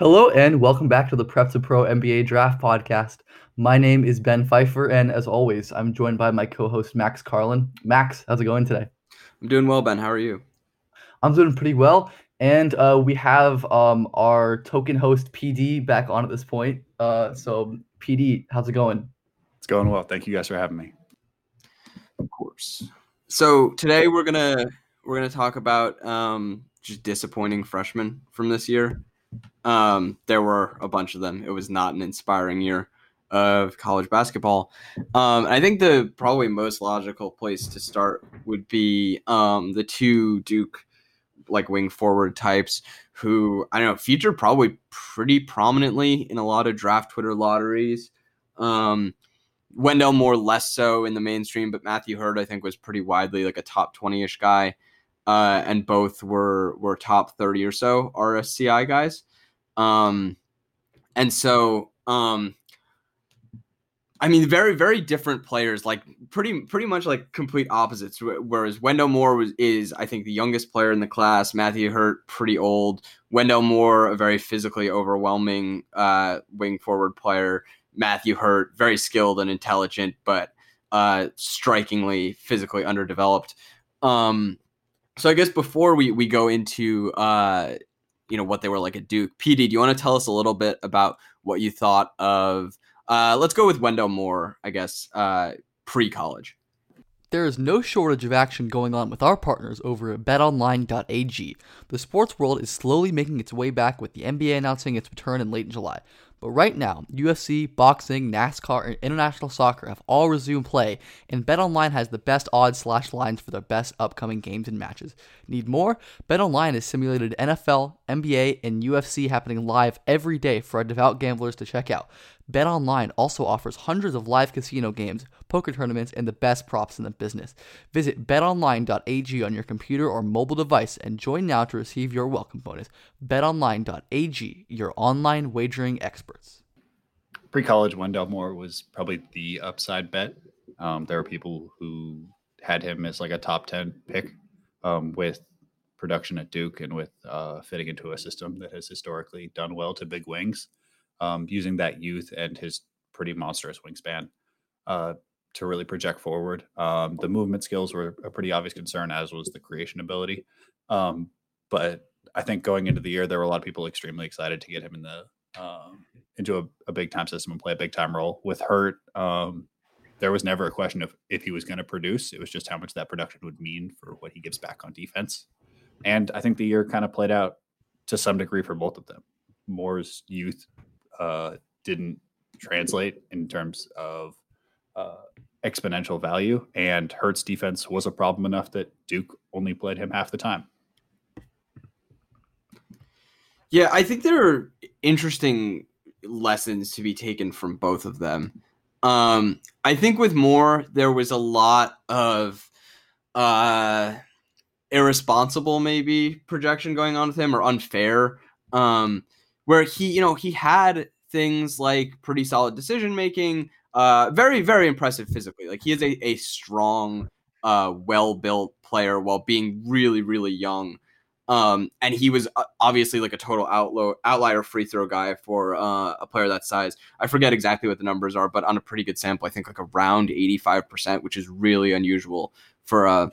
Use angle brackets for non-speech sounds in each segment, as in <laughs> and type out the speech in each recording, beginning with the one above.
Hello and welcome back to the Prep to Pro NBA Draft Podcast. My name is Ben Pfeiffer, and as always, I'm joined by my co-host Max Carlin. Max, how's it going today? I'm doing well, Ben. How are you? I'm doing pretty well, and uh, we have um, our token host PD back on at this point. Uh, so, PD, how's it going? It's going well. Thank you guys for having me. Of course. So today we're gonna we're gonna talk about um, just disappointing freshmen from this year. Um, there were a bunch of them. It was not an inspiring year of college basketball. Um, I think the probably most logical place to start would be um, the two Duke like wing forward types who I don't know featured probably pretty prominently in a lot of draft Twitter lotteries. Um, Wendell Moore less so in the mainstream, but Matthew Hurt I think was pretty widely like a top twenty ish guy, uh, and both were were top thirty or so RSCI guys. Um, and so um, I mean, very very different players, like pretty pretty much like complete opposites. Whereas Wendell Moore was is I think the youngest player in the class. Matthew Hurt pretty old. Wendell Moore a very physically overwhelming uh, wing forward player. Matthew Hurt very skilled and intelligent, but uh, strikingly physically underdeveloped. Um, so I guess before we we go into uh, you know what they were like at Duke, PD, do you want to tell us a little bit about what you thought of? Uh, let's go with Wendell Moore, I guess, uh, pre-college. There is no shortage of action going on with our partners over at betonline.ag. The sports world is slowly making its way back with the NBA announcing its return in late July. But right now, UFC, boxing, NASCAR, and international soccer have all resumed play, and BetOnline has the best odds slash lines for their best upcoming games and matches. Need more? BetOnline has simulated NFL, NBA, and UFC happening live every day for our devout gamblers to check out. BetOnline also offers hundreds of live casino games, poker tournaments, and the best props in the business. Visit betonline.ag on your computer or mobile device and join now to receive your welcome bonus. BetOnline.ag, your online wagering experts. Pre-college, Wendell Moore was probably the upside bet. Um, there are people who had him as like a top ten pick um, with production at Duke and with uh, fitting into a system that has historically done well to big wings, um, using that youth and his pretty monstrous wingspan uh, to really project forward. Um, the movement skills were a pretty obvious concern, as was the creation ability. Um, but I think going into the year, there were a lot of people extremely excited to get him in the um, into a, a big time system and play a big time role. With Hurt, um, there was never a question of if he was going to produce. It was just how much that production would mean for what he gives back on defense. And I think the year kind of played out to some degree for both of them. Moore's youth uh, didn't translate in terms of uh, exponential value, and Hurt's defense was a problem enough that Duke only played him half the time. Yeah, I think there are interesting lessons to be taken from both of them. Um, I think with Moore, there was a lot of uh, irresponsible, maybe projection going on with him or unfair. Um, where he, you know, he had things like pretty solid decision making, uh, very, very impressive physically. Like he is a, a strong, uh, well built player while being really, really young. Um, and he was uh, obviously like a total outlo- outlier free throw guy for uh, a player that size. I forget exactly what the numbers are, but on a pretty good sample, I think like around 85%, which is really unusual for a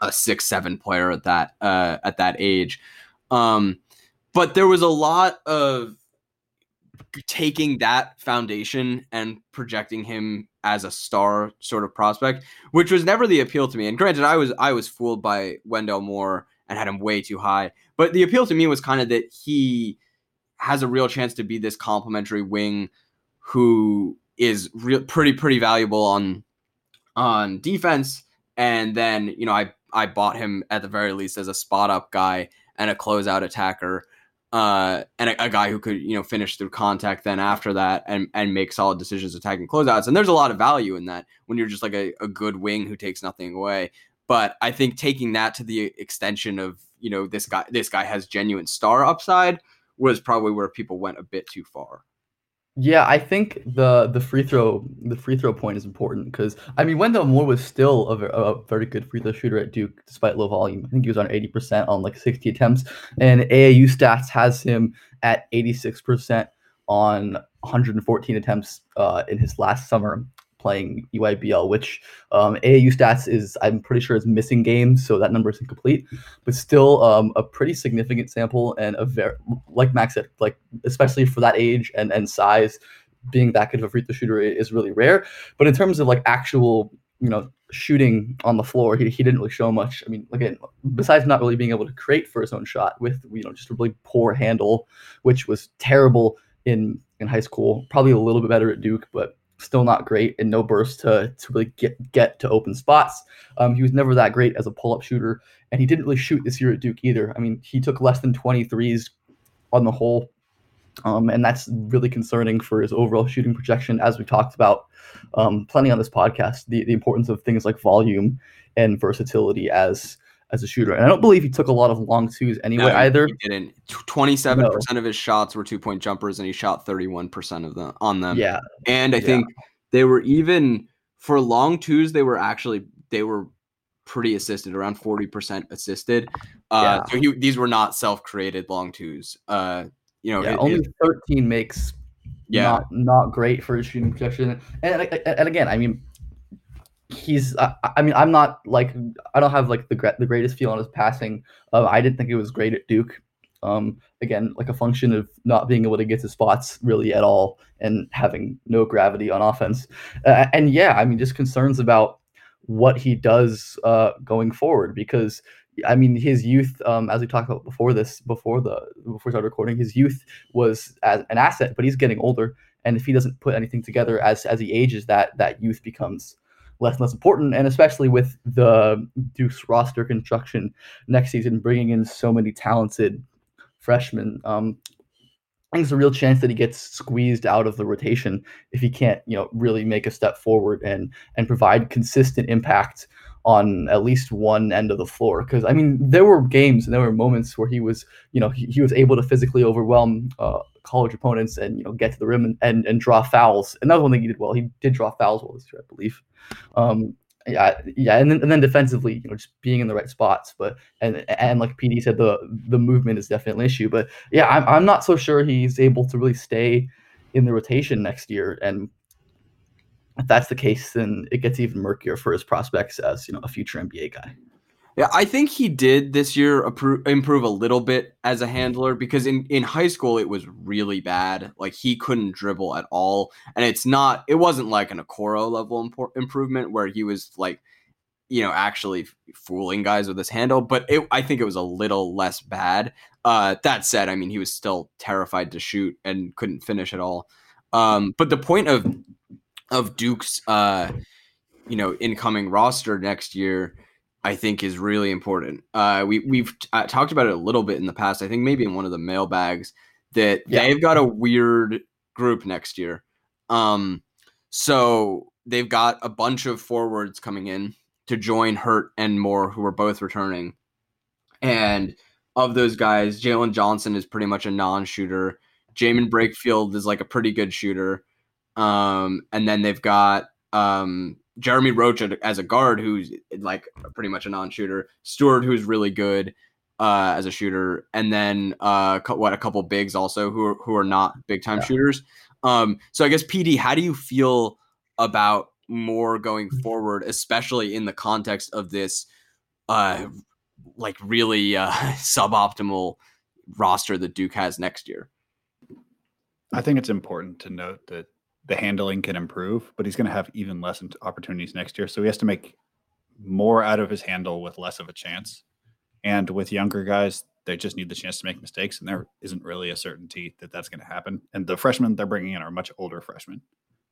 a six seven player at that uh, at that age. Um, but there was a lot of taking that foundation and projecting him as a star sort of prospect, which was never the appeal to me. And granted, I was I was fooled by Wendell Moore and had him way too high. But the appeal to me was kind of that he has a real chance to be this complementary wing who is real pretty pretty valuable on on defense. And then you know I I bought him at the very least as a spot up guy and a closeout attacker uh, and a, a, guy who could you know finish through contact then after that and and make solid decisions attacking closeouts. And there's a lot of value in that when you're just like a, a good wing who takes nothing away. But I think taking that to the extension of you know this guy this guy has genuine star upside was probably where people went a bit too far. Yeah, I think the the free throw the free throw point is important because I mean Wendell Moore was still a, a, very good free throw shooter at Duke despite low volume. I think he was on eighty percent on like sixty attempts, and AAU stats has him at eighty six percent on one hundred and fourteen attempts uh, in his last summer playing EYBL, which um, AAU stats is I'm pretty sure is missing games, so that number is incomplete, but still um, a pretty significant sample and a very like Max said, like especially for that age and and size, being that good of a free throw shooter is really rare. But in terms of like actual you know shooting on the floor, he, he didn't really show much. I mean, again, besides not really being able to create for his own shot with you know just a really poor handle, which was terrible in in high school, probably a little bit better at Duke, but still not great and no burst to, to really get get to open spots. Um, he was never that great as a pull up shooter, and he didn't really shoot this year at Duke either. I mean, he took less than 23s on the whole, um, and that's really concerning for his overall shooting projection, as we talked about um, plenty on this podcast. The the importance of things like volume and versatility as as a shooter. And I don't believe he took a lot of long twos anyway no, either. He didn't. Twenty-seven no. percent of his shots were two-point jumpers, and he shot thirty-one percent of them on them. Yeah, and I yeah. think they were even for long twos. They were actually they were pretty assisted, around forty percent assisted. Uh, yeah. So he, these were not self-created long twos. Uh, you know, yeah, it, only it, thirteen makes. Yeah, not, not great for his shooting projection. And, and again, I mean, he's I, I, mean i'm not like i don't have like the the greatest feel on his passing. Uh, i didn't think it was great at duke. Um again like a function of not being able to get to spots really at all and having no gravity on offense. Uh, and yeah i mean just concerns about what he does uh going forward because I mean, his youth, um, as we talked about before this, before the before we started recording, his youth was as an asset, but he's getting older, and if he doesn't put anything together as as he ages, that that youth becomes less and less important. And especially with the Duke's roster construction next season, bringing in so many talented freshmen, um, I think there's a real chance that he gets squeezed out of the rotation if he can't, you know, really make a step forward and and provide consistent impact on at least one end of the floor. Because I mean, there were games and there were moments where he was, you know, he, he was able to physically overwhelm uh, college opponents and you know get to the rim and, and, and draw fouls. And that was one thing he did well. He did draw fouls well this year, I believe. Um, yeah, yeah, and then and then defensively, you know, just being in the right spots. But and and like PD said, the the movement is definitely an issue. But yeah, I'm I'm not so sure he's able to really stay in the rotation next year. And if that's the case, then it gets even murkier for his prospects as you know a future NBA guy. Yeah, I think he did this year improve a little bit as a handler because in, in high school it was really bad. Like he couldn't dribble at all, and it's not. It wasn't like an Okoro level improvement where he was like, you know, actually fooling guys with his handle. But it, I think it was a little less bad. Uh, that said, I mean he was still terrified to shoot and couldn't finish at all. Um, but the point of of Duke's, uh, you know, incoming roster next year I think is really important. Uh, we we've uh, talked about it a little bit in the past. I think maybe in one of the mailbags that yeah. they've got a weird group next year. Um, so they've got a bunch of forwards coming in to join Hurt and Moore, who are both returning. And of those guys, Jalen Johnson is pretty much a non-shooter. Jaemyn Brakefield is like a pretty good shooter. Um, and then they've got um, Jeremy Roach as a guard, who's like pretty much a non-shooter. Steward, who's really good uh, as a shooter, and then uh, what a couple bigs also who are, who are not big time yeah. shooters. Um, so I guess PD, how do you feel about Moore going forward, especially in the context of this uh like really uh <laughs> suboptimal roster that Duke has next year. I think it's important to note that the handling can improve, but he's going to have even less opportunities next year. So he has to make more out of his handle with less of a chance. And with younger guys, they just need the chance to make mistakes, and there isn't really a certainty that that's going to happen. And the freshmen they're bringing in are much older freshmen.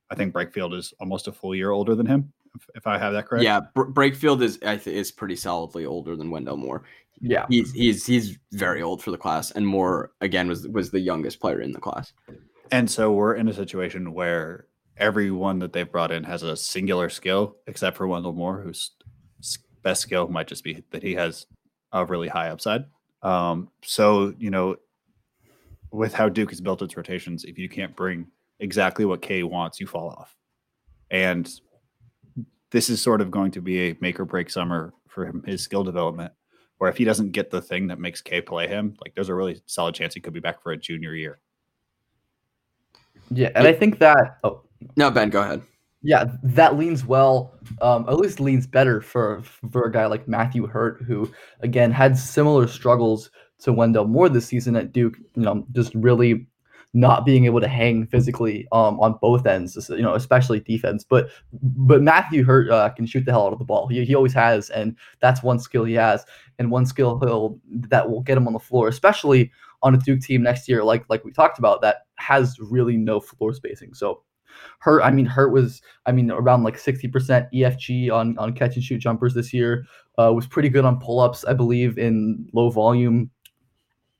I think Brakefield is almost a full year older than him, if, if I have that correct. Yeah, Br- Brakefield is I th- is pretty solidly older than Wendell Moore. Yeah, he's he's he's very old for the class, and Moore again was was the youngest player in the class. And so we're in a situation where everyone that they've brought in has a singular skill, except for Wendell Moore, whose best skill might just be that he has a really high upside. Um, so you know, with how Duke has built its rotations, if you can't bring exactly what K wants, you fall off. And this is sort of going to be a make or break summer for him, his skill development. Where if he doesn't get the thing that makes K play him, like there's a really solid chance he could be back for a junior year. Yeah, and I think that. Oh no, Ben, go ahead. Yeah, that leans well, um, at least leans better for for a guy like Matthew Hurt, who again had similar struggles to Wendell Moore this season at Duke. You know, just really not being able to hang physically um, on both ends, you know, especially defense. But but Matthew Hurt uh, can shoot the hell out of the ball. He, he always has, and that's one skill he has, and one skill he'll that will get him on the floor, especially on a Duke team next year, like like we talked about, that has really no floor spacing. So Hurt, I mean, Hurt was, I mean, around like 60% EFG on, on catch and shoot jumpers this year. Uh, was pretty good on pull ups, I believe, in low volume.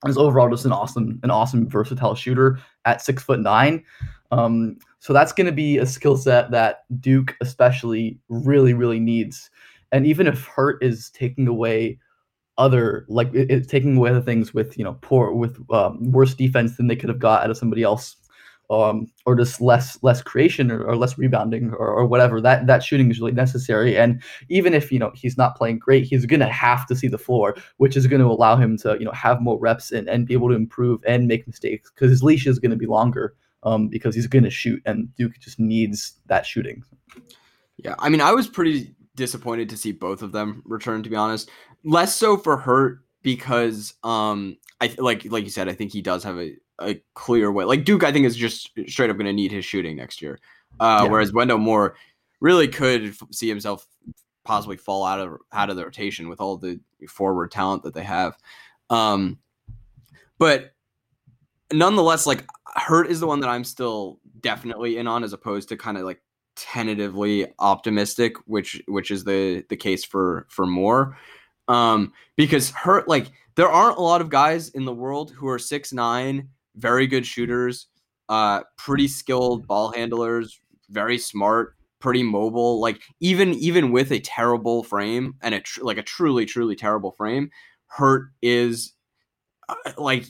Is overall just an awesome, an awesome versatile shooter at six foot nine. Um, so that's going to be a skill set that Duke especially really, really needs. And even if Hurt is taking away other like it, it's taking away the things with you know poor with um, worse defense than they could have got out of somebody else um, or just less less creation or, or less rebounding or, or, whatever that that shooting is really necessary. And even if you know he's not playing great he's to have to see the floor which is to allow him to you know have more reps and, and be able to improve and make mistakes because his leash is to be longer um, because he's to shoot and Duke just needs that shooting. Yeah I mean I was pretty disappointed to see both of them return to be honest less so for Hurt because um I like like you said I think he does have a a clear way. Like Duke, I think is just straight up going to need his shooting next year. Uh, yeah. Whereas Wendell Moore really could f- see himself possibly fall out of out of the rotation with all the forward talent that they have. Um, but nonetheless, like Hurt is the one that I'm still definitely in on, as opposed to kind of like tentatively optimistic, which which is the the case for for Moore. Um, because Hurt like there aren't a lot of guys in the world who are six nine very good shooters, uh, pretty skilled ball handlers, very smart, pretty mobile. Like even even with a terrible frame and a tr- like a truly truly terrible frame, Hurt is uh, like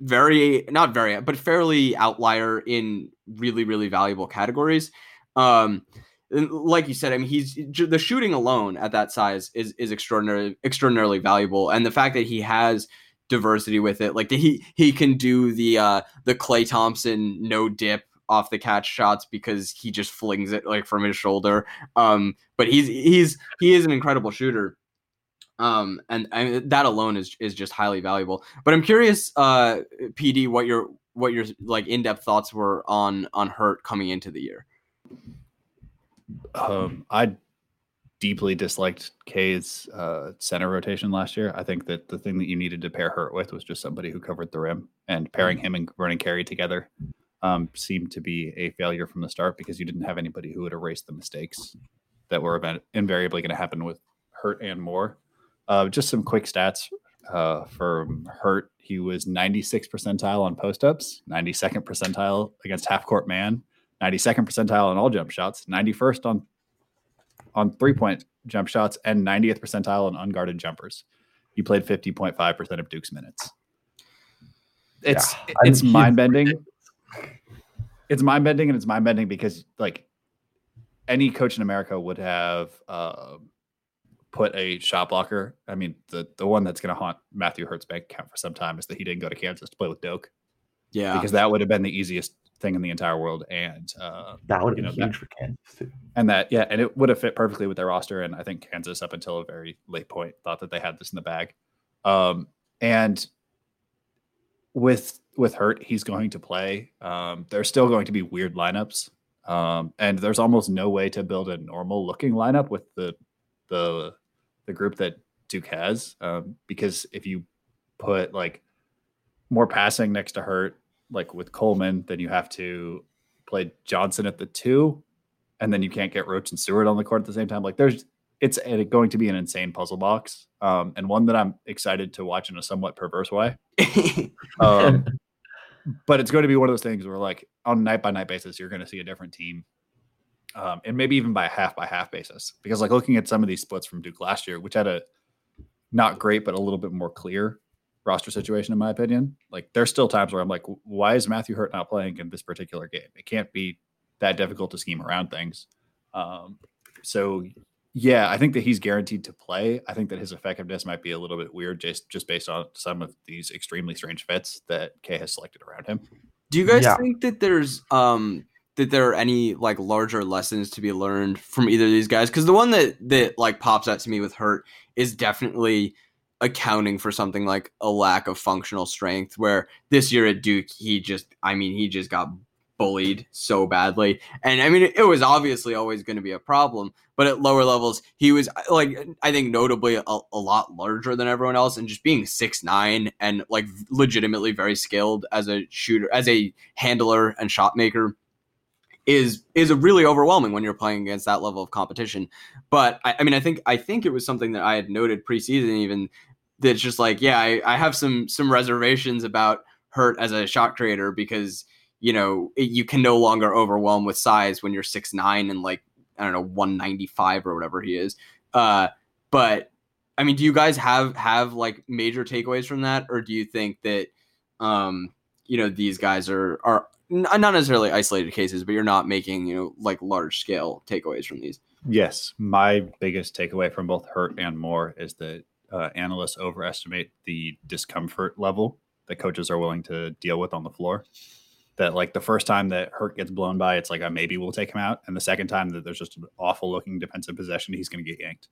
very not very but fairly outlier in really really valuable categories. Um, like you said, I mean, he's the shooting alone at that size is is extraordinarily extraordinarily valuable, and the fact that he has diversity with it. Like he he can do the uh the Klay Thompson no dip off the catch shots because he just flings it like from his shoulder. Um, but he's he's he is an incredible shooter. Um, and, that alone is is just highly valuable. But I'm curious, uh, PD, what your what your like in depth thoughts were on on Hurt coming into the year. Um, I deeply disliked K's uh, center rotation last year. I think that the thing that you needed to pair Hurt with was just somebody who covered the rim, and pairing him and Vernon Carey together um, seemed to be a failure from the start because you didn't have anybody who would erase the mistakes that were invariably going to happen with Hurt and Moore. Uh, just some quick stats uh, from Hurt. He was 96 percentile on post ups, 92nd percentile against half court man, 92nd percentile on all jump shots, 91st on on three point jump shots and 90th percentile on unguarded jumpers. He played 50.5% of Duke's minutes. It's yeah, it's mind bending. It's mind bending and it's mind bending because like any coach in America would have uh, put a shot blocker. I mean, the the one that's going to haunt Matthew Hurt's bank account for some time is that he didn't go to Kansas to play with Doke. Yeah, because that would have been the easiest thing in the entire world, and uh, that would have been huge that, for Kansas too. And that, yeah, and it would have fit perfectly with their roster. And I think Kansas, up until a very late point, thought that they had this in the bag. Um, and with with Hurt, he's going to play. Um, there's still going to be weird lineups, um, and there's almost no way to build a normal looking lineup with the the the group that Duke has. Um, because if you put like more passing next to Hurt, like with Coleman, then you have to play Johnson at the two, and then you can't get Roach and Steward on the court at the same time. Like there's it's going to be an insane puzzle box, um, and one that I'm excited to watch in a somewhat perverse way. <laughs> um, but it's going to be one of those things where, like, on night by night basis, you're going to see a different team, um, and maybe even by a half by half basis. Because, like, looking at some of these splits from Duke last year, which had a not great but a little bit more clear roster situation, in my opinion. Like, there's still times where I'm like, why is Matthew Hurt not playing in this particular game? It can't be that difficult to scheme around things. Um, so yeah, I think that he's guaranteed to play. I think that his effectiveness might be a little bit weird just just based on some of these extremely strange fits that K has selected around him. Do you guys yeah. think that there's um that there are any like larger lessons to be learned from either of these guys? Because the one that that like pops out to me with Hurt is definitely accounting for something like a lack of functional strength. Where this year at Duke, he just I mean he just got bullied so badly. And I mean, it, was obviously always going to be a problem, but at lower levels, he was uh, like, I think notably a, a, lot larger than everyone else and just being six nine and like legitimately very skilled as a shooter, as a handler and shot maker is is really overwhelming when you're playing against that level of competition. But I, I mean, I think I think it was something that I had noted preseason even that's just like, yeah, I, I have some some reservations about Hurt as a shot creator because you know, you can no longer overwhelm with size when you're six nine and like I don't know 195 or whatever he is. Uh, but I mean, do you guys have have like major takeaways from that, or do you think that um, you know these guys are are not necessarily isolated cases, but you're not making you know like large scale takeaways from these? Yes, my biggest takeaway from both Hurt and Moore is that uh, analysts overestimate the discomfort level that coaches are willing to deal with on the floor. That like the first time that Hurt gets blown by, it's like maybe we'll take him out, and the second time that there's just an awful looking defensive possession, he's going to get yanked,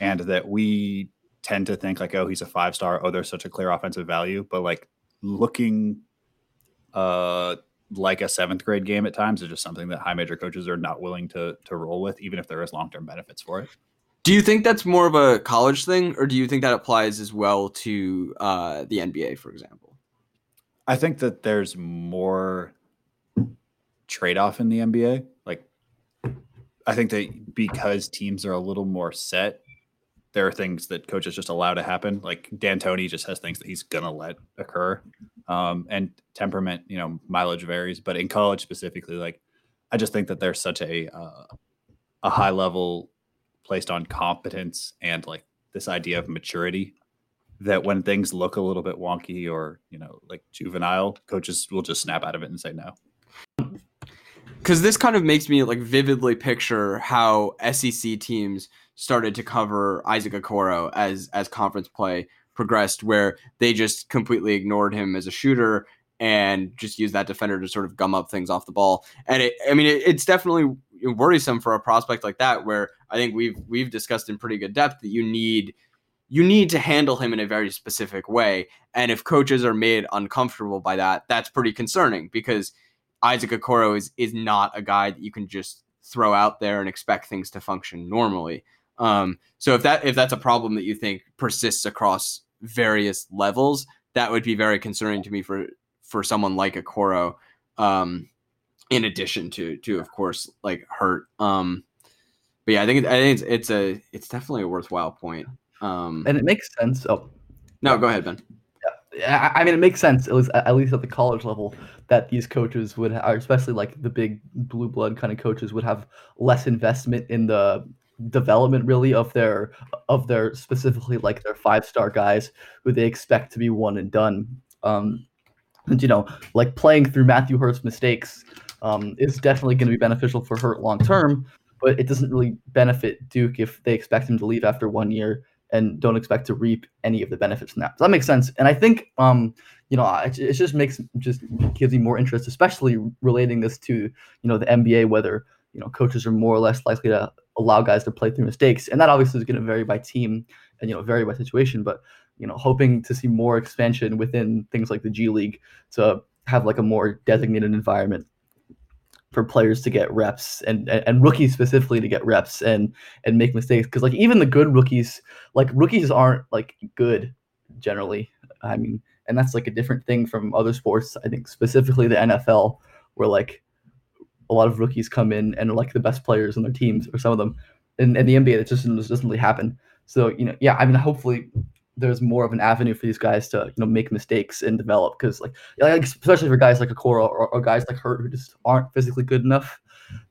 and that we tend to think like, oh, he's a five star, oh, there's such a clear offensive value, but like looking, uh, like a seventh grade game at times It's just something that high major coaches are not willing to to roll with, even if there is long term benefits for it. Do you think that's more of a college thing, or do you think that applies as well to uh, the NBA, for example? I think that there's more trade off in the NBA. Like, I think that because teams are a little more set, there are things that coaches just allow to happen. Like D'Antoni just has things that he's gonna let occur, um, and temperament, you know, mileage varies. But in college specifically, like I just think that there's such a uh, a high level placed on competence and like this idea of maturity that when things look a little bit wonky or you know like juvenile coaches will just snap out of it and say no because this kind of makes me like vividly picture how sec teams started to cover isaac okoro as as conference play progressed where they just completely ignored him as a shooter and just used that defender to sort of gum up things off the ball and it i mean it, it's definitely worrisome for a prospect like that where i think we've we've discussed in pretty good depth that you need you need to handle him in a very specific way. And if coaches are made uncomfortable by that, that's pretty concerning because Isaac Okoro is is not a guy that you can just throw out there and expect things to function normally. Um, so if that if that's a problem that you think persists across various levels, that would be very concerning to me for for someone like Okoro. Um, in addition to to of course like Hurt. Um, but yeah, I think I think it's, it's a it's definitely a worthwhile point. Um, and it makes sense. Oh, no, go ahead, Ben. Yeah, I mean, it makes sense at least at least at the college level that these coaches would, have, especially like the big blue blood kind of coaches, would have less investment in the development really of their of their specifically like their five star guys who they expect to be one and done. Um, and you know, like playing through Matthew Hurt's mistakes um, is definitely going to be beneficial for Hurt long term, but it doesn't really benefit Duke if they expect him to leave after one year and don't expect to reap any of the benefits from that. So that makes sense. And I think, um, you know, it, it just makes just gives me more interest, especially relating this to you know the NBA, whether you know coaches are more or less likely to allow guys to play through mistakes, and that obviously is going to vary by team and you know vary by situation. But you know, hoping to see more expansion within things like the G League to have like a more designated environment for players to get reps and, and, and rookies specifically to get reps and and make mistakes because like even the good rookies like rookies aren't like good generally i mean and that's like a different thing from other sports i think specifically the nfl where like a lot of rookies come in and are like the best players on their teams or some of them and, and the nba it just doesn't really happen. So you know yeah i mean hopefully there's more of an avenue for these guys to you know make mistakes and develop because like, like especially for guys like Okoro or, or guys like Hurt who just aren't physically good enough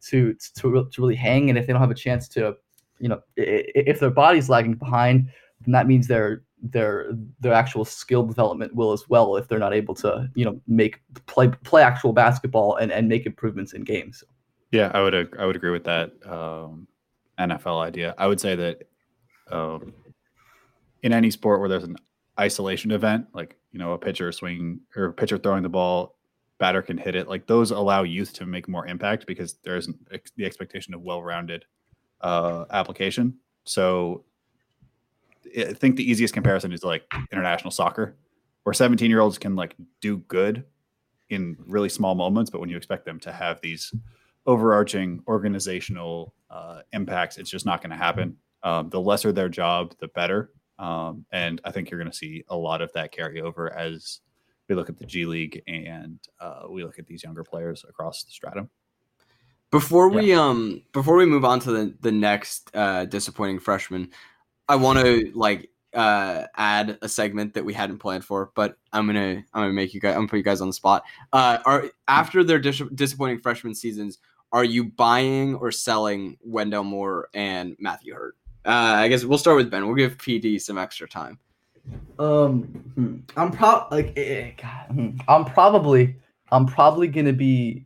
to to to really hang. And if they don't have a chance to you know if their body's lagging behind then that means their their their actual skill development will as well if they're not able to you know make play play actual basketball and and make improvements in games yeah i would i would agree with that um, nfl idea i would say that um, in any sport where there's an isolation event, like you know a pitcher swinging or a pitcher throwing the ball, batter can hit it. Like those allow youth to make more impact because there isn't the expectation of well-rounded uh, application. So I think the easiest comparison is like international soccer, where 17 year olds can like do good in really small moments, but when you expect them to have these overarching organizational uh, impacts, it's just not going to happen. Um, the lesser their job, the better. Um, and I think you're going to see a lot of that carry over as we look at the G League and uh, we look at these younger players across the stratum. Before yeah. we um before we move on to the the next uh, disappointing freshman, I want to like uh, add a segment that we hadn't planned for, but I'm gonna I'm gonna make you guys I'm gonna put you guys on the spot. Uh, are after their dis- disappointing freshman seasons, are you buying or selling Wendell Moore and Matthew Hurt? Uh, I guess we'll start with Ben. We'll give PD some extra time. Um, hmm, I'm pro like eh, eh, hmm, I'm probably I'm probably gonna be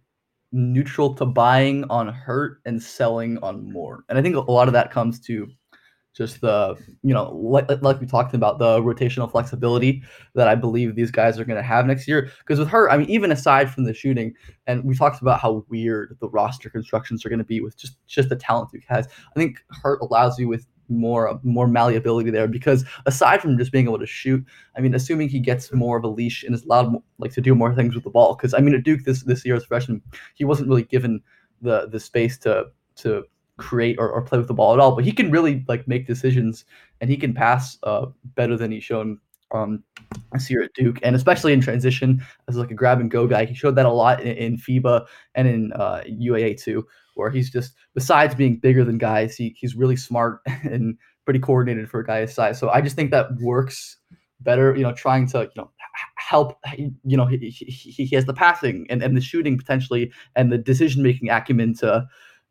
neutral to buying on Hurt and selling on Moore, and I think a lot of that comes to just the you know like, like we talked about the rotational flexibility that I believe these guys are going to have next year. Because with her, I mean, even aside from the shooting, and we talked about how weird the roster constructions are going to be with just just the talent he has. I think Hurt allows you with more more malleability there because aside from just being able to shoot, I mean, assuming he gets more of a leash and is allowed like to do more things with the ball. Because I mean, at Duke this this year as freshman, he wasn't really given the the space to to create or, or play with the ball at all, but he can really like make decisions and he can pass uh, better than he's shown um, this year at Duke, and especially in transition as like a grab and go guy. He showed that a lot in, in FIBA and in uh, UAA too, where he's just besides being bigger than guys, he, he's really smart <laughs> and pretty coordinated for a guy his size. So I just think that works better. You know, trying to you know help. You know, he, he, he has the passing and, and the shooting potentially and the decision making acumen to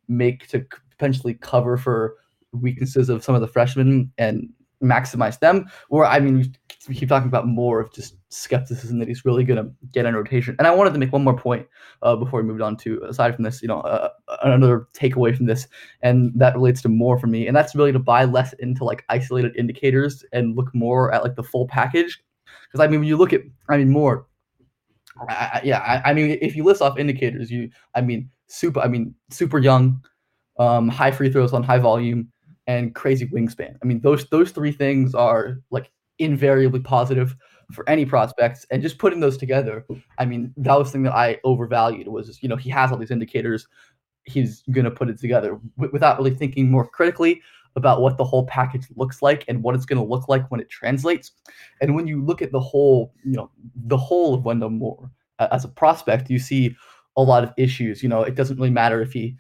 make to potentially cover for weaknesses of some of the freshmen and maximize them. Or I mean, we keep talking about more of just skepticism that he's really going to get in rotation. And I wanted to make one Moore point uh, before we moved on to aside from this, you know, uh, another takeaway from this, and that relates to more for me, and that's really to buy less into like isolated indicators and look Moore at like the full package. Because I mean, when you look at, I mean, more. I, yeah, I, I mean, if you list off indicators, you, I mean, super, I mean, super young, um, high free throws on high volume, and crazy wingspan. I mean, those those three things are like invariably positive for any prospects. And just putting those together, I mean, that was the thing that I overvalued was, you know, he has all these indicators. He's to put it together w- without really thinking more critically about what the whole package looks like and what it's going to look like when it translates. And when you look at the whole, you know, the whole of Wendell Moore as a prospect, you see a lot of issues. You know, it doesn't really matter if he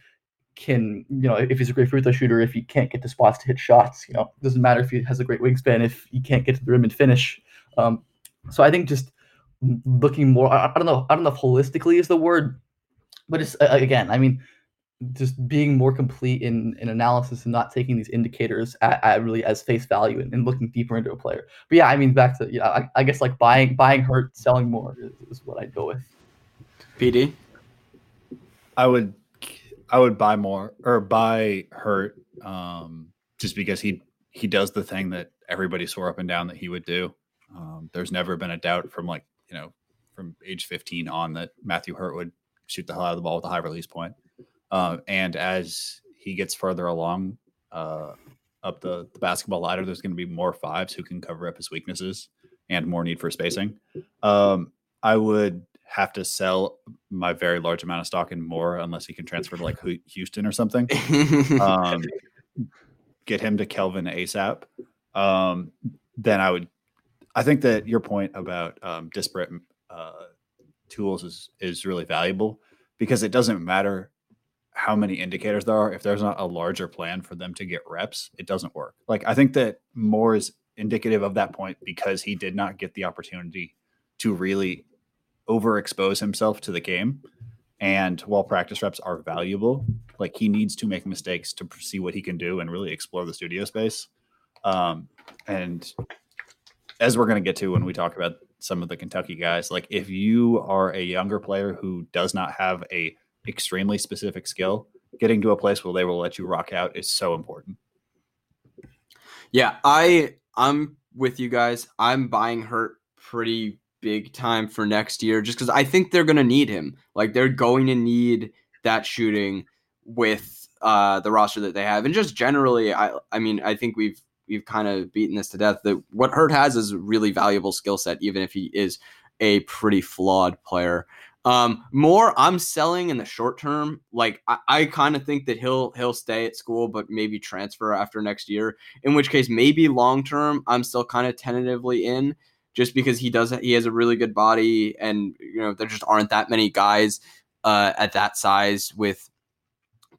can, you know, if he's a great free throw shooter, if he can't get to spots to hit shots, you know, it doesn't matter if he has a great wingspan, if he can't get to the rim and finish. Um, so I think just looking more, I, I, don't know, I don't know if holistically is the word, but it's uh, again, I mean, just being more complete in, in analysis and not taking these indicators at, at really as face value and, and, looking deeper into a player. But yeah, I mean, back to yeah, I, I guess like buying buying Hurt, selling Moore is, is what I'd go with. PD, I would I would buy Moore or buy Hurt um, just because he he does the thing that everybody swore up and down that he would do. Um, there's never been a doubt from like you know, from age 15 on that Matthew Hurt would shoot the hell out of the ball with a high release point. Uh, and as he gets further along uh, up the, the basketball ladder, there's going to be more fives who can cover up his weaknesses and more need for spacing. Um, I would have to sell my very large amount of stock in Moore unless he can transfer to like Houston or something. um, get him to Kelvin ASAP. Um, then I would. I think that your point about um, disparate uh, tools is is really valuable because it doesn't matter how many indicators there are if there's not a larger plan for them to get reps it doesn't work like i think that Moore is indicative of that point because he did not get the opportunity to really overexpose himself to the game and while practice reps are valuable like he needs to make mistakes to see what he can do and really explore the studio space um, and as we're going to get to when we talk about some of the Kentucky guys. Like if you are a younger player who does not have a extremely specific skill, getting to a place where they will let you rock out is so important. Yeah, I I'm with you guys. I'm buying Hurt pretty big time for next year just because I think they're gonna need him. Like they're going to need that shooting with uh, the roster that they have, and just generally, I I mean I think we've we've kind of beaten this to death. That what Hurt has is a really valuable skill set, even if he is a pretty flawed player. Um, Moore I'm selling in the short term. Like I, I kind of think that he'll he'll stay at school, but maybe transfer after next year. In which case, maybe long term, I'm still kind of tentatively in, just because he does he has a really good body, and you know there just aren't that many guys uh, at that size with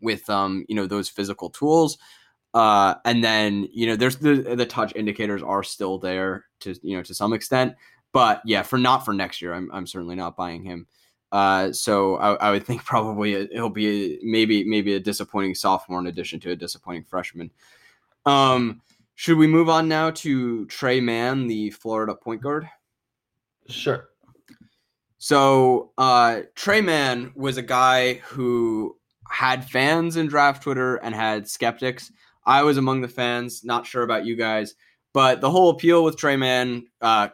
with um you know those physical tools. Uh, and then you know, there's the the touch indicators are still there to you know to some extent, but yeah, for not for next year, I'm I'm certainly not buying him. Uh, so I, I, would think <laughs> probably it'll be maybe maybe a disappointing sophomore in addition to a disappointing freshman. Um, should we move on now to Tre Mann, the Florida point guard? Sure. So uh, Tre Mann was a guy who had fans in draft Twitter and had skeptics I was among the fans. Not sure about you guys, but the whole appeal with Tre Mann, uh,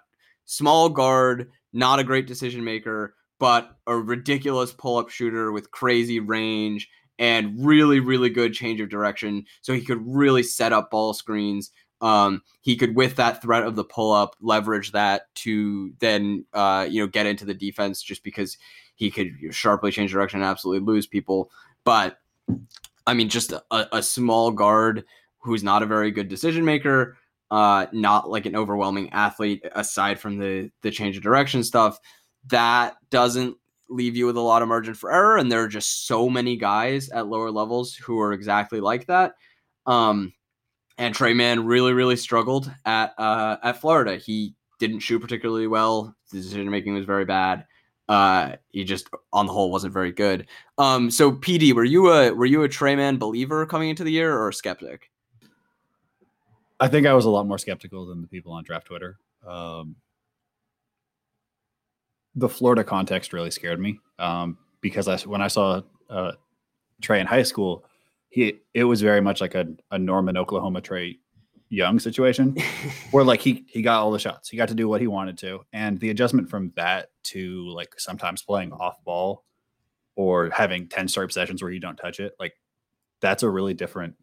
small guard, not a great decision maker, but a ridiculous pull up shooter with crazy range and really, really good change of direction. So he could really set up ball screens. Um, he could, with that threat of the pull up, leverage that to then, uh, you know, get into the defense just because he could sharply change direction and absolutely lose people. But I mean, just a, a small guard who's not a very good decision maker, uh, not like an overwhelming athlete aside from the the change of direction stuff. That doesn't leave you with a lot of margin for error, and there are just so many guys at lower levels who are exactly like that. Um, and Tre Mann really, really struggled at uh, at Florida. He didn't shoot particularly well. The decision making was very bad uh, he just on the whole wasn't very good. Um, so PD, were you a were you a Tre Mann believer coming into the year or a skeptic? I think I was a lot more skeptical than the people on draft Twitter. Um, the Florida context really scared me um, because I, when I saw uh, Tre in high school, he it was very much like a, a Norman, Oklahoma Trae Young situation <laughs> where like he he got all the shots. He got to do what he wanted to. And the adjustment from that to like sometimes playing off ball or having 10 straight possessions where you don't touch it, like that's a really different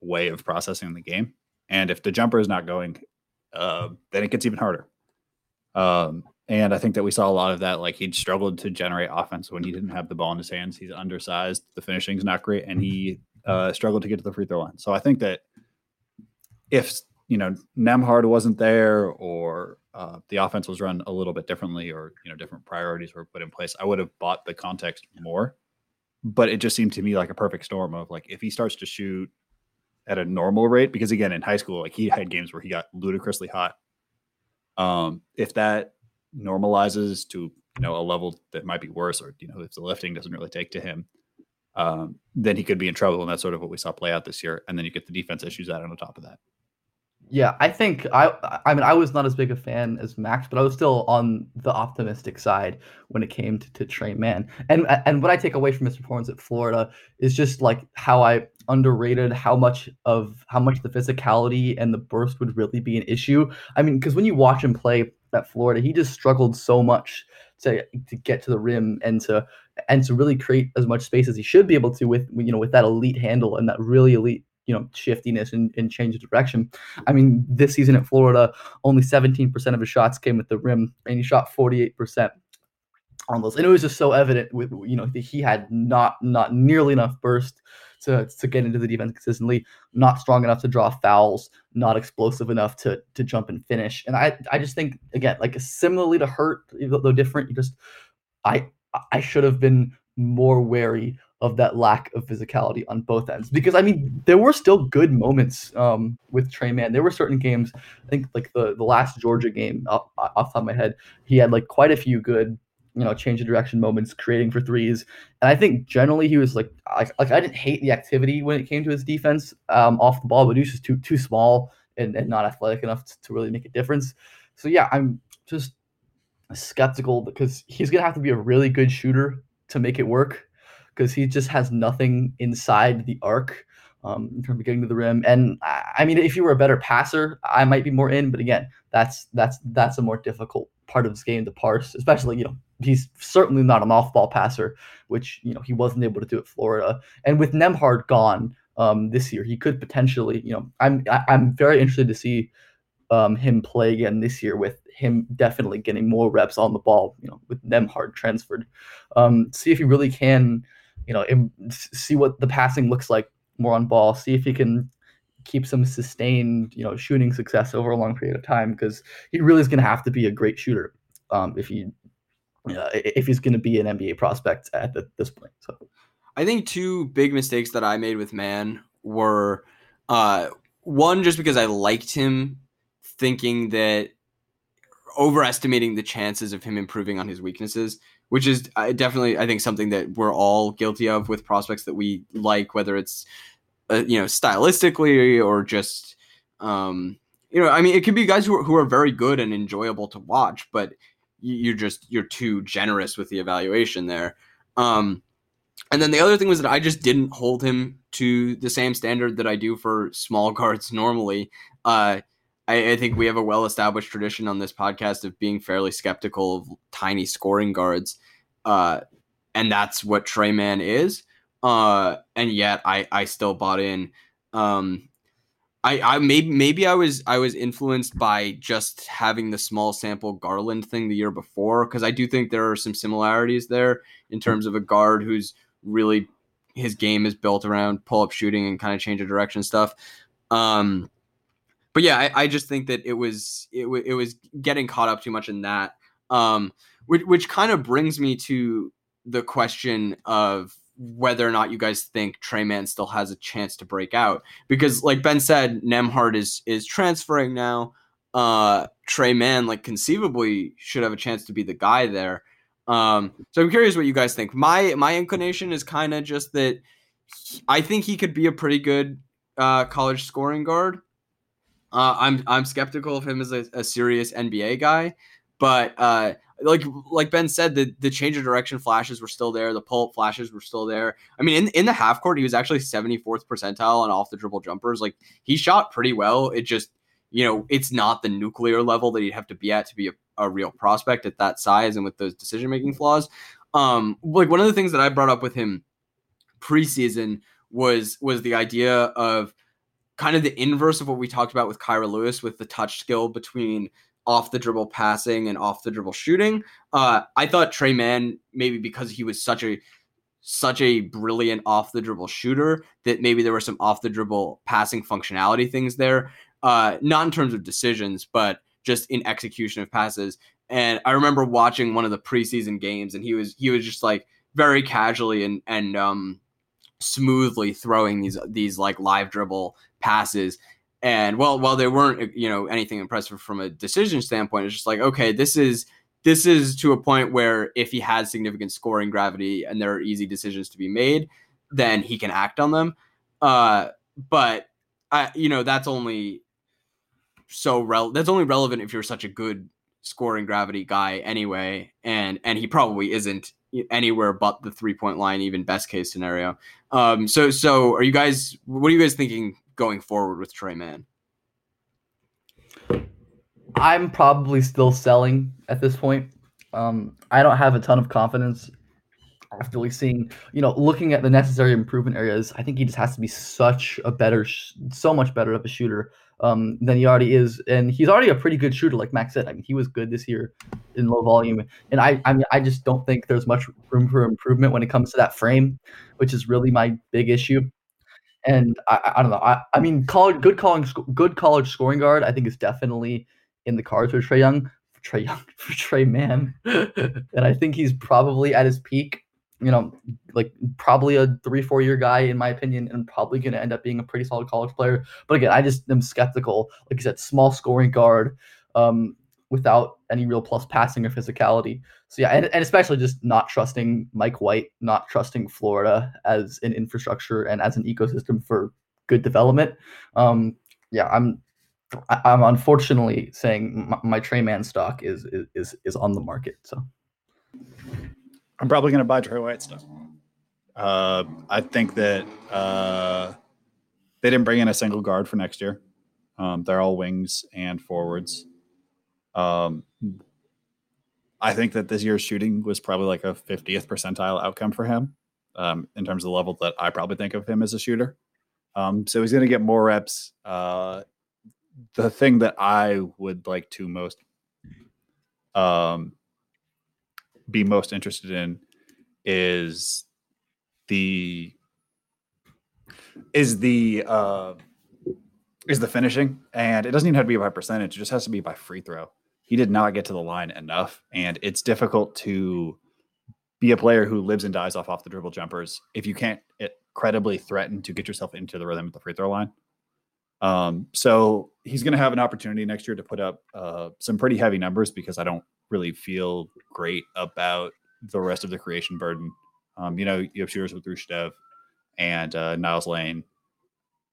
way of processing the game. And if the jumper is not going, uh, then it gets even harder. Um, and I think that we saw a lot of that. Like he struggled to generate offense when he didn't have the ball in his hands. He's undersized. The finishing's not great, and he uh, struggled to get to the free throw line. So I think that if you know Nembhard wasn't there or uh, the offense was run a little bit differently or you know different priorities were put in place, I would have bought the context more. But it just seemed to me like a perfect storm of like if he starts to shoot at a normal rate, because again in high school, like he had games where he got ludicrously hot. Um, if that normalizes to you know a level that might be worse, or you know if the lifting doesn't really take to him, um, then he could be in trouble, and that's sort of what we saw play out this year. And then you get the defense issues out on top of that. Yeah, I think I I mean I was not as big a fan as Max, but I was still on the optimistic side when it came to, to Tre Mann. And and what I take away from his performance at Florida is just like how I underrated how much of how much the physicality and the burst would really be an issue. I mean, because when you watch him play at Florida, he just struggled so much to to get to the rim and to and to really create as much space as he should be able to with you know with that elite handle and that really elite you know shiftiness and, and change of direction. I mean, this season at Florida, only 17% of his shots came at the rim, and he shot 48% on those. And it was just so evident with you know he had not not nearly enough burst to, to get into the defense consistently, not strong enough to draw fouls, not explosive enough to to jump and finish. And I I just think again like similarly to Hurt, though different, you just I I should have been more wary of that lack of physicality on both ends because I mean there were still good moments um, with Tre Mann. There were certain games, I think like the the last Georgia game off, off the top of my head, he had like quite a few good you know change of direction moments, creating for threes, and I think generally he was like like, like I didn't hate the activity when it came to his defense um, off the ball, but he was just too too small and, and not athletic enough to, to really make a difference. So yeah, I'm just skeptical because he's gonna have to be a really good shooter to make it work because he just has nothing inside the arc um, in terms of getting to the rim. And I mean, if you were a better passer, I might be more in. But again, that's that's that's a more difficult part of this game to parse. Especially, you know, he's certainly not an off-ball passer, which you know he wasn't able to do at Florida. And with Nembhard gone um, this year, he could potentially, you know, I'm I, am very interested to see um, him play again this year with him definitely getting more reps on the ball. You know, with Nembhard transferred, um, see if he really can you know, see what the passing looks like more on ball. See if he can keep some sustained, you know, shooting success over a long period of time because he really is going to have to be a great shooter um, if he uh, if he's going to be an NBA prospect at the, this point. So, I think two big mistakes that I made with Mann were uh, one just because I liked him, thinking that overestimating the chances of him improving on his weaknesses which is uh, definitely I think something that we're all guilty of with prospects that we like, whether it's uh, you know stylistically or just um, you know I mean it can be guys who are, who are very good and enjoyable to watch, but you're just you're too generous with the evaluation there. Um, and then the other thing was that I just didn't hold him to the same standard that I do for small guards normally. Uh, I, I, think we have a well established tradition on this podcast of being fairly skeptical of tiny scoring guards. Uh, and that's what Tre Mann is. Uh, and yet I, I still bought in. Um, I, I maybe maybe I was I was influenced by just having the small sample Garland thing the year before because I do think there are some similarities there in terms of a guard who's really his game is built around pull up shooting and kind of change of direction stuff. Um, but yeah, I, I, just think that it was it, w- it was getting caught up too much in that, um, which which kind of brings me to the question of whether or not you guys think Tre Mann still has a chance to break out because, like Ben said, Nembhard is is transferring now. Uh, Tre Mann, like conceivably, should have a chance to be the guy there. Um, so I'm curious what you guys think. My my inclination is kind of just that I think he could be a pretty good uh, college scoring guard. Uh, I'm I'm skeptical of him as a, a serious NBA guy, but uh, like like Ben said, the the change of direction flashes were still there. The pull up flashes were still there. I mean, in in the half court, he was actually 74th percentile on off the dribble jumpers. Like he shot pretty well. It just you know it's not the nuclear level that you'd have to be at to be a, a real prospect at that size and with those decision making flaws. Um, like one of the things that I brought up with him preseason was was the idea of kind of the inverse of what we talked about with Kira Lewis with the touch skill between off the dribble passing and off the dribble shooting. Uh, I thought Tre Mann maybe because he was such a such a brilliant off the dribble shooter that maybe there were some off the dribble passing functionality things there. Uh, not in terms of decisions, but just in execution of passes. And I remember watching one of the preseason games, and he was he was just like very casually and and um, smoothly throwing these these like live dribble passes. And well, while they weren't, you know, anything impressive from a decision standpoint, it's just like, okay, this is this is to a point where if he has significant scoring gravity and there are easy decisions to be made, then he can act on them. Uh, but I, you know, that's only so rel- that's only relevant if you're such a good scoring gravity guy anyway, and and he probably isn't anywhere but the three point line, even best case scenario. Um, so so are you guys? What are you guys thinking going forward with Tre Mann? I'm probably still selling at this point. Um, I don't have a ton of confidence after we seeing, you know, looking at the necessary improvement areas. I think he just has to be such a better, so much better of a shooter um, than he already is, and he's already a pretty good shooter, like Max said. I mean, he was good this year in low volume, and I, I mean, I just don't think there's much room for improvement when it comes to that frame, which is really my big issue. And I, I don't know. I, I mean, college, good college, good college scoring guard. I think is definitely in the cards for Trae Young, <laughs> for Trae Young, for Tre Mann, <laughs> and I think he's probably at his peak. You know, like probably a three, four year guy in my opinion, and probably going to end up being a pretty solid college player. But again, I just am skeptical. Like I said, small scoring guard. Um, without any real plus passing or physicality. So yeah, and, and especially just not trusting Mike White, not trusting Florida as an infrastructure and as an ecosystem for good development. Um, yeah, I'm I'm unfortunately saying my, my Tre Mann stock is is is on the market. So I'm probably going to buy Tre White stock. Uh, I think that uh, they didn't bring in a single guard for next year. Um, they're all wings and forwards. Um, I think that this year's shooting was probably like a 50th percentile outcome for him um, in terms of the level that I probably think of him as a shooter. Um, so he's going to get more reps. Uh, the thing that I would like to most um, be most interested in is the is the uh, is the finishing, and it doesn't even have to be by percentage; it just has to be by free throw he did not get to the line enough. And it's difficult to be a player who lives and dies off off the dribble jumpers if you can't credibly threaten to get yourself into the rhythm at the free throw line. Um, so he's going to have an opportunity next year to put up uh, some pretty heavy numbers because I don't really feel great about the rest of the creation burden. Um, you know, you have shooters with Rushdev and uh, Niles Lane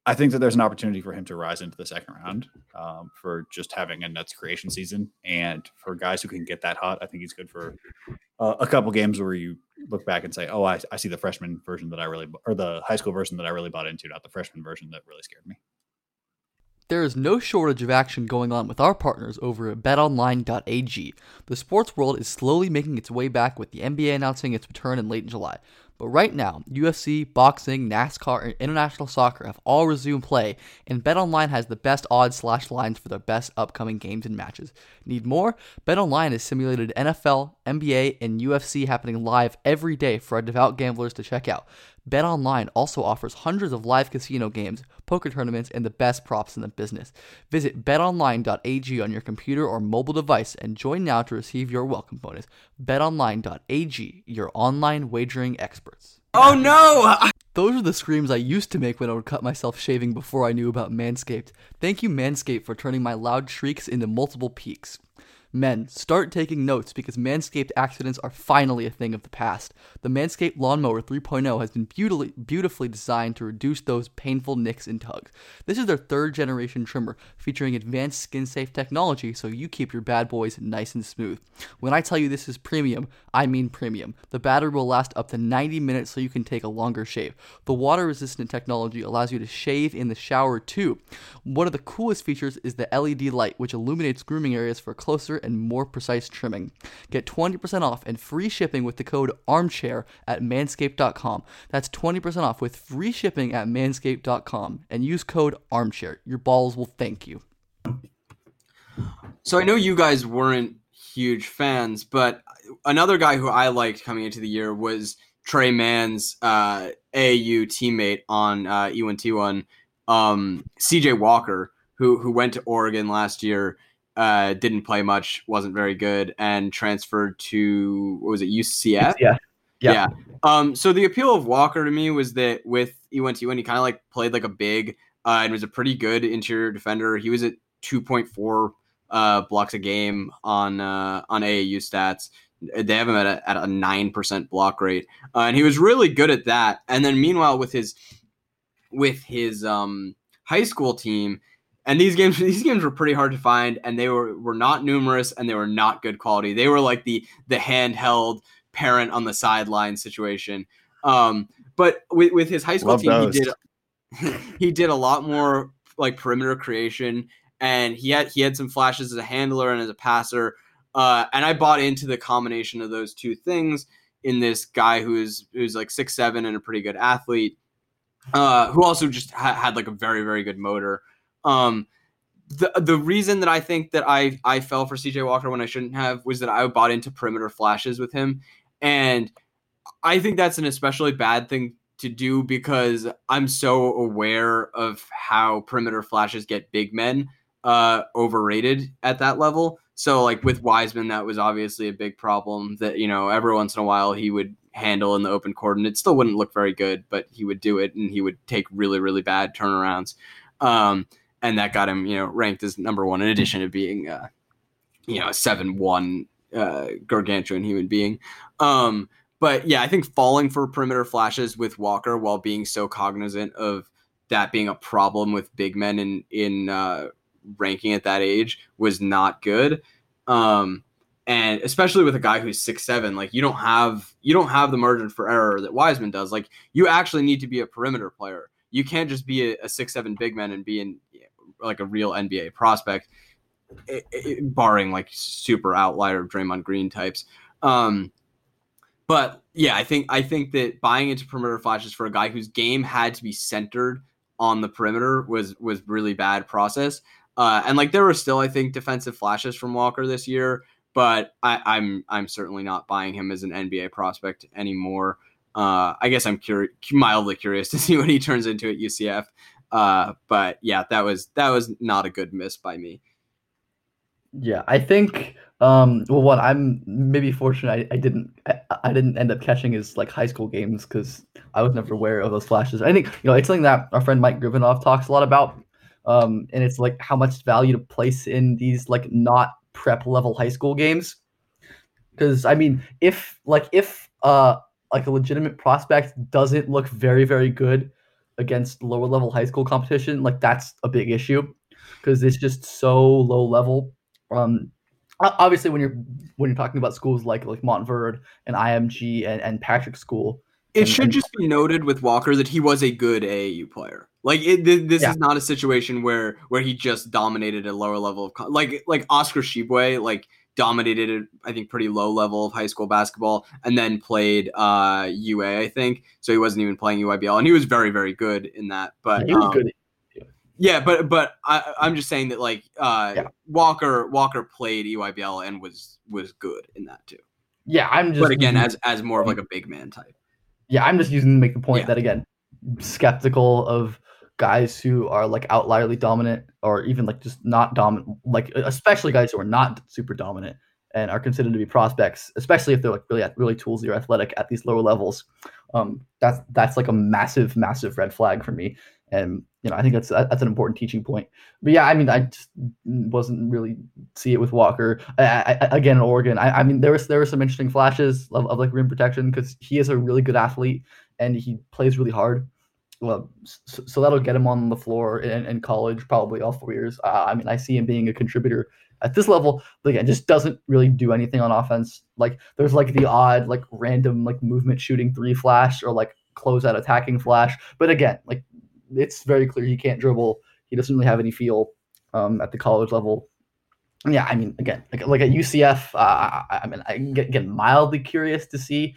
I think that there's an opportunity for him to rise into the second round um, for just having a nuts creation season, and for guys who can get that hot, I think he's good for uh, a couple games where you look back and say, "Oh, I, I see the freshman version that I really, or the high school version that I really bought into, not the freshman version that really scared me." There is no shortage of action going on with our partners over at betonline.ag. The sports world is slowly making its way back with the NBA announcing its return in late in July. But right now, UFC, boxing, NASCAR, and international soccer have all resumed play, and BetOnline has the best odds slash lines for their best upcoming games and matches. Need more? BetOnline has simulated NFL, NBA, and UFC happening live every day for our devout gamblers to check out. BetOnline also offers hundreds of live casino games, poker tournaments, and the best props in the business. Visit betonline.ag on your computer or mobile device and join now to receive your welcome bonus. betonline.ag, your online wagering experts. Oh no! Those are the screams I used to make when I would cut myself shaving before I knew about Manscaped. Thank you, Manscaped, for turning my loud shrieks into multiple peaks. Men, start taking notes because Manscaped accidents are finally a thing of the past. The Manscaped Lawnmower 3.0 has been beautifully, beautifully designed to reduce those painful nicks and tugs. This is their third generation trimmer featuring advanced skin safe technology so you keep your bad boys nice and smooth. When I tell you this is premium, I mean premium. The battery will last up to 90 minutes so you can take a longer shave. The water resistant technology allows you to shave in the shower too. One of the coolest features is the LED light, which illuminates grooming areas for closer and more precise trimming. Get 20% off and free shipping with the code armchair at manscaped.com. That's 20% off with free shipping at manscaped.com and use code armchair. Your balls will thank you. So I know you guys weren't huge fans, but another guy who I liked coming into the year was Tre Mann's uh, AAU teammate on uh, E1T1, um, CJ Walker, who who went to Oregon last year uh, didn't play much, wasn't very good, and transferred to what was it UCF? Yeah. Yeah. yeah. Um, so the appeal of Walker to me was that with UNT when he kind of like played like a big uh, and was a pretty good interior defender. He was at 2.4 uh, blocks a game on uh, on AAU stats. They have him at a, at a nine percent block rate, uh, and he was really good at that. And then meanwhile, with his with his um, high school team, and these games <laughs> these games were pretty hard to find and they were were not numerous and they were not good quality they were like the the handheld parent on the sideline situation um but with, with his high school Love team those. he did <laughs> he did a lot more like perimeter creation and he had he had some flashes as a handler and as a passer. Uh, and I bought into the combination of those two things in this guy who's who's like six seven and a pretty good athlete, uh, who also just ha- had like a very very good motor. Um, the the reason that I think that I I fell for CJ Walker when I shouldn't have was that I bought into perimeter flashes with him, and I think that's an especially bad thing to do because I'm so aware of how perimeter flashes get big men uh, overrated at that level. So like with Wiseman, that was obviously a big problem. That you know every once in a while he would handle in the open court, and it still wouldn't look very good, but he would do it, and he would take really really bad turnarounds. Um, and that got him, you know, ranked as number one in addition to being, uh, you know, a seven one uh, gargantuan human being. Um, but yeah, I think falling for perimeter flashes with Walker while being so cognizant of that being a problem with big men in in uh, ranking at that age was not good. Um, and especially with a guy who's six seven, like you don't have you don't have the margin for error that Wiseman does. Like you actually need to be a perimeter player. You can't just be a, a six seven big man and be in like a real NBA prospect, it, it, barring like super outlier Draymond Green types. Um, but yeah, I think I think that buying into perimeter flashes for a guy whose game had to be centered on the perimeter was was really bad process. Uh, and like there were still, I think, defensive flashes from Walker this year, but I, I'm I'm certainly not buying him as an NBA prospect anymore. Uh, I guess I'm curious, mildly curious to <laughs> see what he turns into at UCF. Uh, but yeah, that was that was not a good miss by me. Yeah, I think um well one I'm maybe fortunate I, I didn't I, I didn't end up catching his like high school games because I was never aware of those flashes. I think you know it's something that our friend Mike Gribanov talks a lot about. Um and it's like how much value to place in these like not prep level high school games. Cause I mean if like if uh like a legitimate prospect doesn't look very, very good against lower level high school competition, like that's a big issue because it's just so low level. Um, obviously when you're when you're talking about schools like like Montverde and IMG and, and Patrick School, it and, should and, just be noted with Walker that he was a good AAU player. Like it, this yeah. is not a situation where where he just dominated a lower level of like like Oscar Tshiebwe, like dominated I think pretty low level of high school basketball and then played uh UA I think. So he wasn't even playing EYBL and he was very very good in that but he was um, good yeah but but I, I'm just saying that like uh yeah. Walker Walker played EYBL and was was good in that too. Yeah I'm just but again as as more of like a big man type. Yeah I'm just using to make the point yeah. that again skeptical of guys who are like outlierly dominant or even like just not dominant, like especially guys who are not super dominant and are considered to be prospects, especially if they're like really really toolsy or athletic at these lower levels. Um, that's that's like a massive massive red flag for me, and you know I think that's that's an important teaching point. But yeah, I mean I just wasn't really see it with Walker I, I, again in Oregon. I, I mean there was there were some interesting flashes of, of like rim protection because he is a really good athlete and he plays really hard well, so, that'll get him on the floor in, in college probably all four years. Uh, I mean, I see him being a contributor at this level, but again, just doesn't really do anything on offense. Like there's like the odd like random like movement shooting three flash or like close out attacking flash, but again, like it's very clear he can't dribble. He doesn't really have any feel um, at the college level. Yeah, I mean, again, like, like at UCF, uh, I, I mean, I get, get mildly curious to see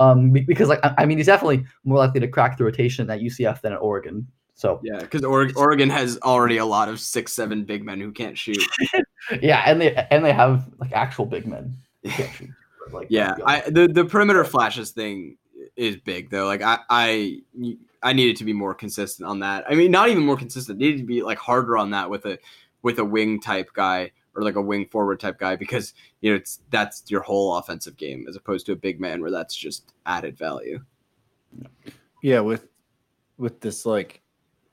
um, because like I mean he's definitely more likely to crack the rotation at UCF than at Oregon. So yeah, because Oregon has already a lot of six seven big men who can't shoot. <laughs> yeah, and they and they have like actual big men. <laughs> Shoot, like yeah, I the the perimeter flashes thing is big though. Like I I I needed to be more consistent on that. I mean, not even more consistent. Needed to be like harder on that with a with a wing type guy or like a wing forward type guy because you know it's that's your whole offensive game as opposed to a big man where that's just added value. Yeah, with with this like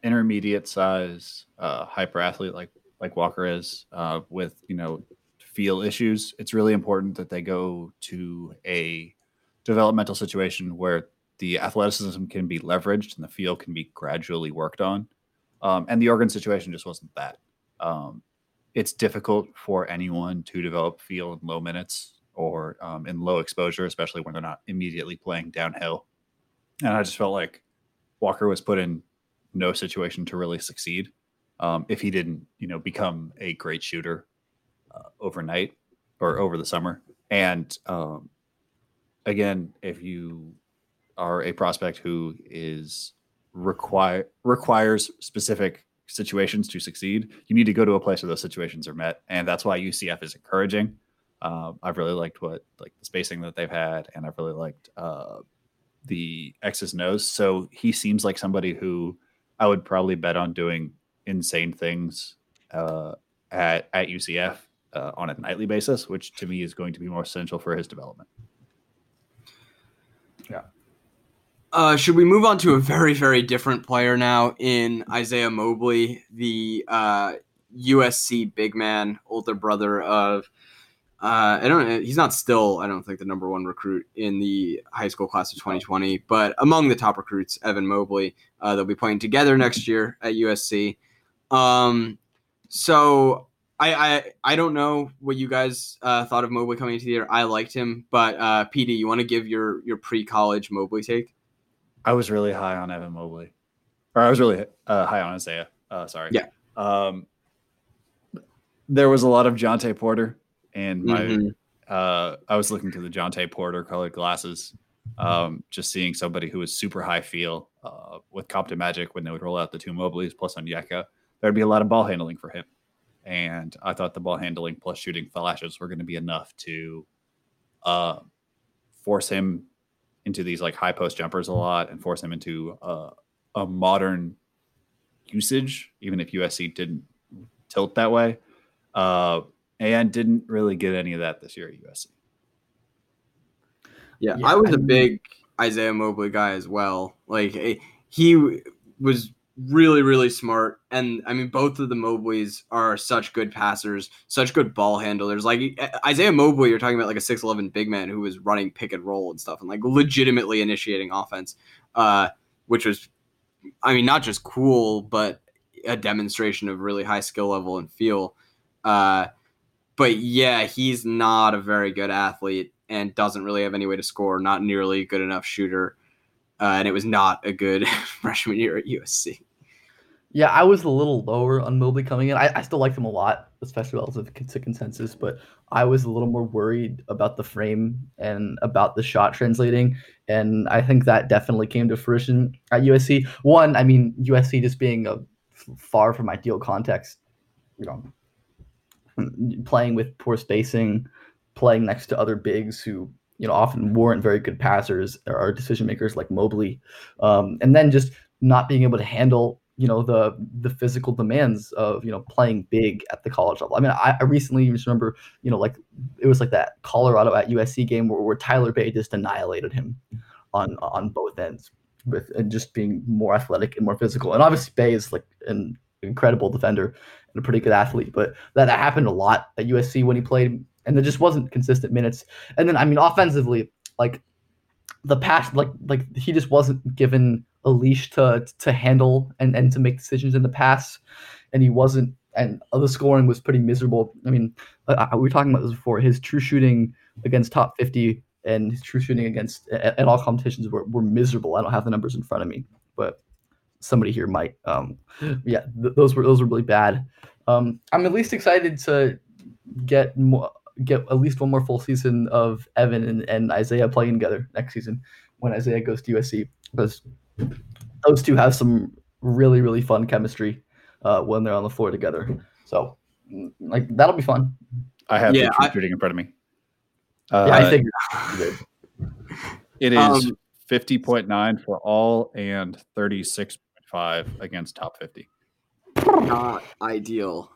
intermediate size uh, hyper athlete like like Walker is uh, with you know feel issues, it's really important that they go to a developmental situation where the athleticism can be leveraged and the feel can be gradually worked on. Um, and the Oregon situation just wasn't that. Um, it's difficult for anyone to develop feel in low minutes or um, in low exposure, especially when they're not immediately playing downhill. And I just felt like Walker was put in no situation to really succeed. um, if he didn't, you know, become a great shooter uh, overnight or over the summer. And um, again, if you are a prospect who is require requires specific situations to succeed, you need to go to a place where those situations are met, and that's why UCF is encouraging. Uh, I've really liked what like the spacing that they've had, and I've really liked uh, the X's nose. So he seems like somebody who I would probably bet on doing insane things uh, at at UCF uh, on a nightly basis, which to me is going to be more essential for his development. Yeah. Uh, should we move on to a very, very different player now in Isaiah Mobley, the uh, USC big man, older brother of. Uh, I don't. He's not still. I don't think the number one recruit in the high school class of 2020, but among the top recruits, Evan Mobley. Uh, they'll be playing together next year at USC. Um, so I, I I don't know what you guys uh, thought of Mobley coming into the year. I liked him, but uh, PD, you want to give your your pre college Mobley take? I was really high on Evan Mobley, or I was really uh, high on Isaiah. Uh, sorry. Yeah. Um, there was a lot of Jontay Porter, and my Mhm. uh, I was looking to the Jontay Porter colored glasses, um, just seeing somebody who was super high feel uh, with Compton Magic when they would roll out the two Mobleys plus Onyeka. There'd be a lot of ball handling for him, and I thought the ball handling plus shooting flashes were going to be enough to uh, force him into these like high post jumpers a lot and force him into uh, a modern usage, even if USC didn't tilt that way. Uh, and didn't really get any of that this year at USC. Yeah, Yeah, I was I a mean- big Isaiah Mobley guy as well. Like eh, he was really, really smart, and I mean, both of the Mobleys are such good passers, such good ball handlers. Like Isaiah Mobley, you're talking about like a six eleven big man who was running pick and roll and stuff, and like legitimately initiating offense, uh, which was, I mean, not just cool, but a demonstration of really high skill level and feel. Uh, but yeah, he's not a very good athlete and doesn't really have any way to score. Not nearly good enough shooter, uh, and it was not a good <laughs> freshman year at USC. Yeah, I was a little lower on Mobley coming in. I, I still like him a lot, especially relative to consensus, but I was a little more worried about the frame and about the shot translating. And I think that definitely came to fruition at USC. One, I mean, USC just being a far from ideal context, you know, playing with poor spacing, playing next to other bigs who, you know, often weren't very good passers or decision makers like Mobley. Um, and then just not being able to handle you know the the physical demands of you know playing big at the college level. I mean, I, I recently just remember you know like it was like that Colorado at USC game where, where Tyler Bey just annihilated him on on both ends with and just being more athletic and more physical. And obviously Bey is like an incredible defender and a pretty good athlete, but that, that happened a lot at USC when he played, and there just wasn't consistent minutes. And then I mean offensively, like the pass like like he just wasn't given a leash to to handle and and to make decisions in the pass. And he wasn't and the scoring was pretty miserable. I mean uh, we were talking about this before. His true shooting against top 50 and his true shooting against at, at all competitions were, were miserable. I don't have the numbers in front of me but somebody here might um yeah th- those were those were really bad. Um i'm at least excited to get more get at least one more full season of Evan and, and Isaiah playing together next season when Isaiah goes to USC because those two have some really really fun chemistry uh, when they're on the floor together. So like that'll be fun. I have Yeah, the true I- shooting in front of me. Yeah, Uh, I think <laughs> <laughs> it is Um, 50.9 for all and 36.5 against top 50. not ideal.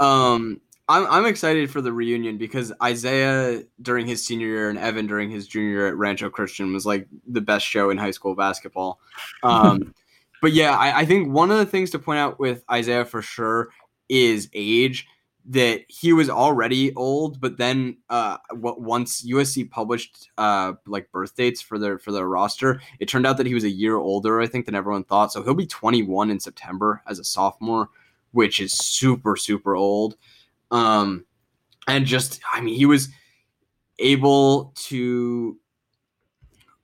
Um, I'm I'm excited for the reunion because Isaiah during his senior year and Evan during his junior year at Rancho Christian was like the best show in high school basketball. Um, <laughs> but yeah, I, I think one of the things to point out with Isaiah for sure is age. That he was already old, but then uh, what once USC published uh, like birth dates for their for their roster, it turned out that he was a year older, I think, than everyone thought. So he'll be 21 in September as a sophomore, which is super super old. Um, and just I mean, he was able to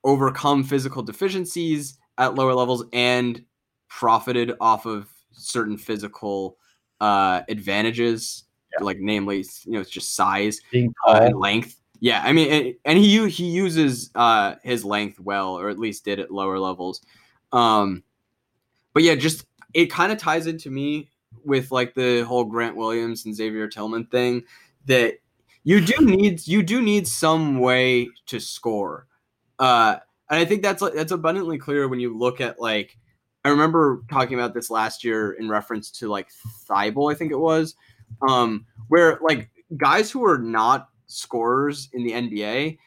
overcome physical deficiencies at lower levels and profited off of certain physical uh, advantages, yeah. like namely, you know, it's just size uh, and length. Yeah, I mean, and he he uses uh, his length well, or at least did at lower levels. Um, but yeah, just it kind of ties into me with like the whole Grant Williams and Xavier Tillman thing that you do need you do need some way to score. Uh, and I think that's that's abundantly clear when you look at like I remember talking about this last year in reference to like Thibault, I think it was, um, where like guys who are not scorers in the NBA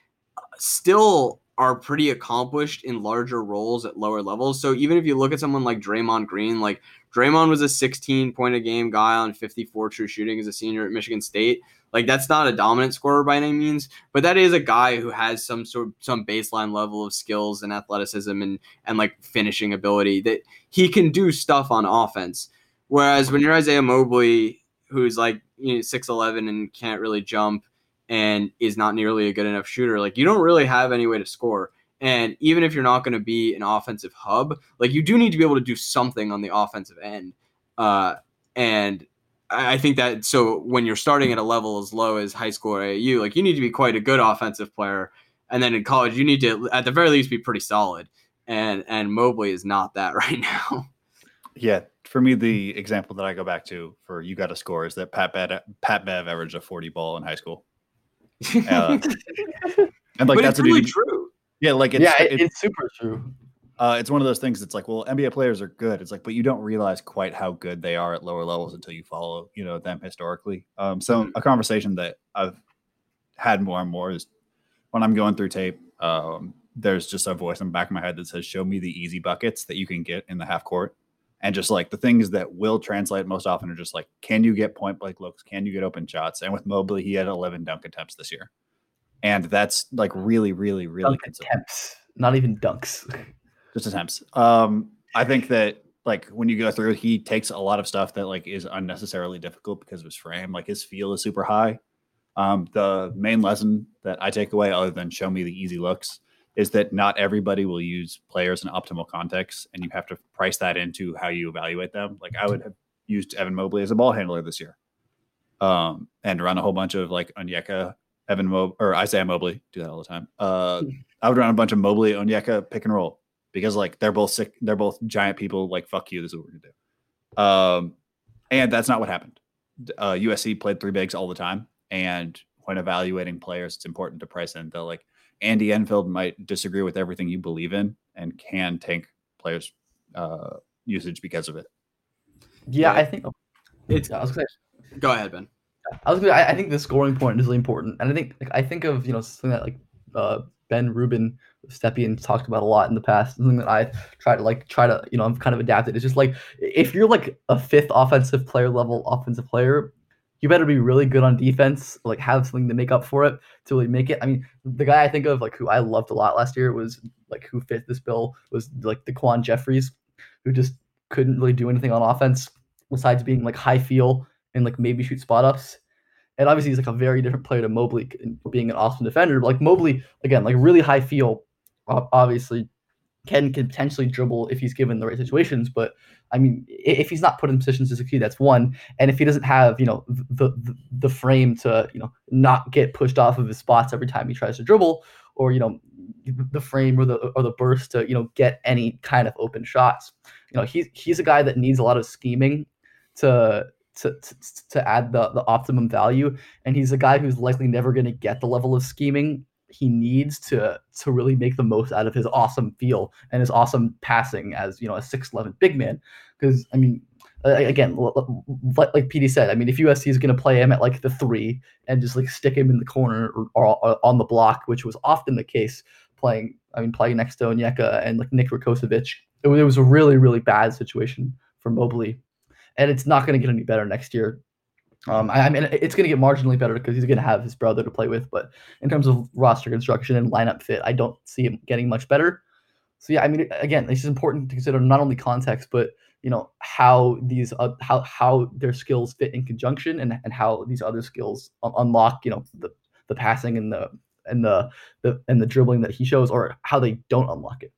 still are pretty accomplished in larger roles at lower levels. So even if you look at someone like Draymond Green, like Draymond was a 16 point a game guy on 54 true shooting as a senior at Michigan State. Like that's not a dominant scorer by any means, but that is a guy who has some sort of some baseline level of skills and athleticism and and like finishing ability that he can do stuff on offense. Whereas when you're Isaiah Mobley, who's like you know, 6'11 and can't really jump and is not nearly a good enough shooter, like you don't really have any way to score. And even if you're not going to be an offensive hub, like you do need to be able to do something on the offensive end. Uh, and I think that so when you're starting at a level as low as high school or AAU, like you need to be quite a good offensive player, and then in college you need to at the very least be pretty solid. And and Mobley is not that <laughs> right now. Yeah, for me, the example that I go back to for you got to score is that Pat Bev, Pat Bev averaged a 40 ball in high school. <laughs> Uh, and like but that's really true. Yeah, like it's, yeah, it's, it's super true. Uh, it's one of those things. It's like, well, NBA players are good. It's like, but you don't realize quite how good they are at lower levels until you follow, you know, them historically. Um, so mm-hmm. a conversation that I've had more and more is when I'm going through tape. Um, there's just a voice in the back of my head that says, "Show me the easy buckets that you can get in the half court." And just like the things that will translate most often are just like, can you get point blank looks? Can you get open shots? And with Mobley, he had 11 dunk attempts this year, and that's like really, really, really dunk attempts, not even dunks. <laughs> just attempts. Um, I think that like when you go through, he takes a lot of stuff that like is unnecessarily difficult because of his frame. Like his feel is super high. Um, the main lesson that I take away, other than show me the easy looks, is that not everybody will use players in optimal context, and you have to price that into how you evaluate them. Like I would have used Evan Mobley as a ball handler this year, um, and run a whole bunch of like Onyeka, Evan Mob or Isaiah Mobley. Do that all the time. Uh, I would run a bunch of Mobley, Onyeka pick and roll because like they're both sick, they're both giant people. Like fuck you, this is what we're gonna do. Um, and that's not what happened. Uh, USC played three bigs all the time, and when evaluating players, it's important to price in the like Andy Enfield might disagree with everything you believe in and can tank players' uh, usage because of it. Yeah, I think it's. I was gonna, go ahead, Ben. I was gonna, I, I think the scoring point is really important, and I think like, I think of you know something that like uh, Ben Rubin Stepien talked about a lot in the past. Something that I try to like try to you know I'm kind of adapted. It's just like if you're like a fifth offensive player level offensive player, you better be really good on defense, like have something to make up for it to really make it. I mean, the guy I think of like who I loved a lot last year was like who fit this bill was like Daquan Jeffries, who just couldn't really do anything on offense besides being like high feel and like maybe shoot spot ups. And obviously, he's like a very different player to Mobley, being an awesome defender. But like Mobley, again, like really high feel, obviously can, can potentially dribble if he's given the right situations. But I mean, if he's not put in positions to succeed, that's one. And if he doesn't have, you know, the, the the frame to, you know, not get pushed off of his spots every time he tries to dribble, or you know, the frame or the or the burst to, you know, get any kind of open shots. You know, he's he's a guy that needs a lot of scheming to to, to, to add the, the optimum value. And he's a guy who's likely never going to get the level of scheming he needs to to really make the most out of his awesome feel and his awesome passing as you know a 6'11 big man because i mean again like, like PD said i mean if USC is going to play him at like the 3 and just like stick him in the corner or, or, or, on the block which was often the case playing i mean playing next to Onyeka and like Nick Rakocevic it, it was a really really bad situation for Mobley and it's not going to get any better next year. Um, I, I mean, it's going to get marginally better because he's going to have his brother to play with. But in terms of roster construction and lineup fit, I don't see him getting much better. So yeah, I mean, again, it's important to consider not only context, but you know how these uh, how how their skills fit in conjunction, and and how these other skills un- unlock you know the the passing and the and the, the and the dribbling that he shows, or how they don't unlock it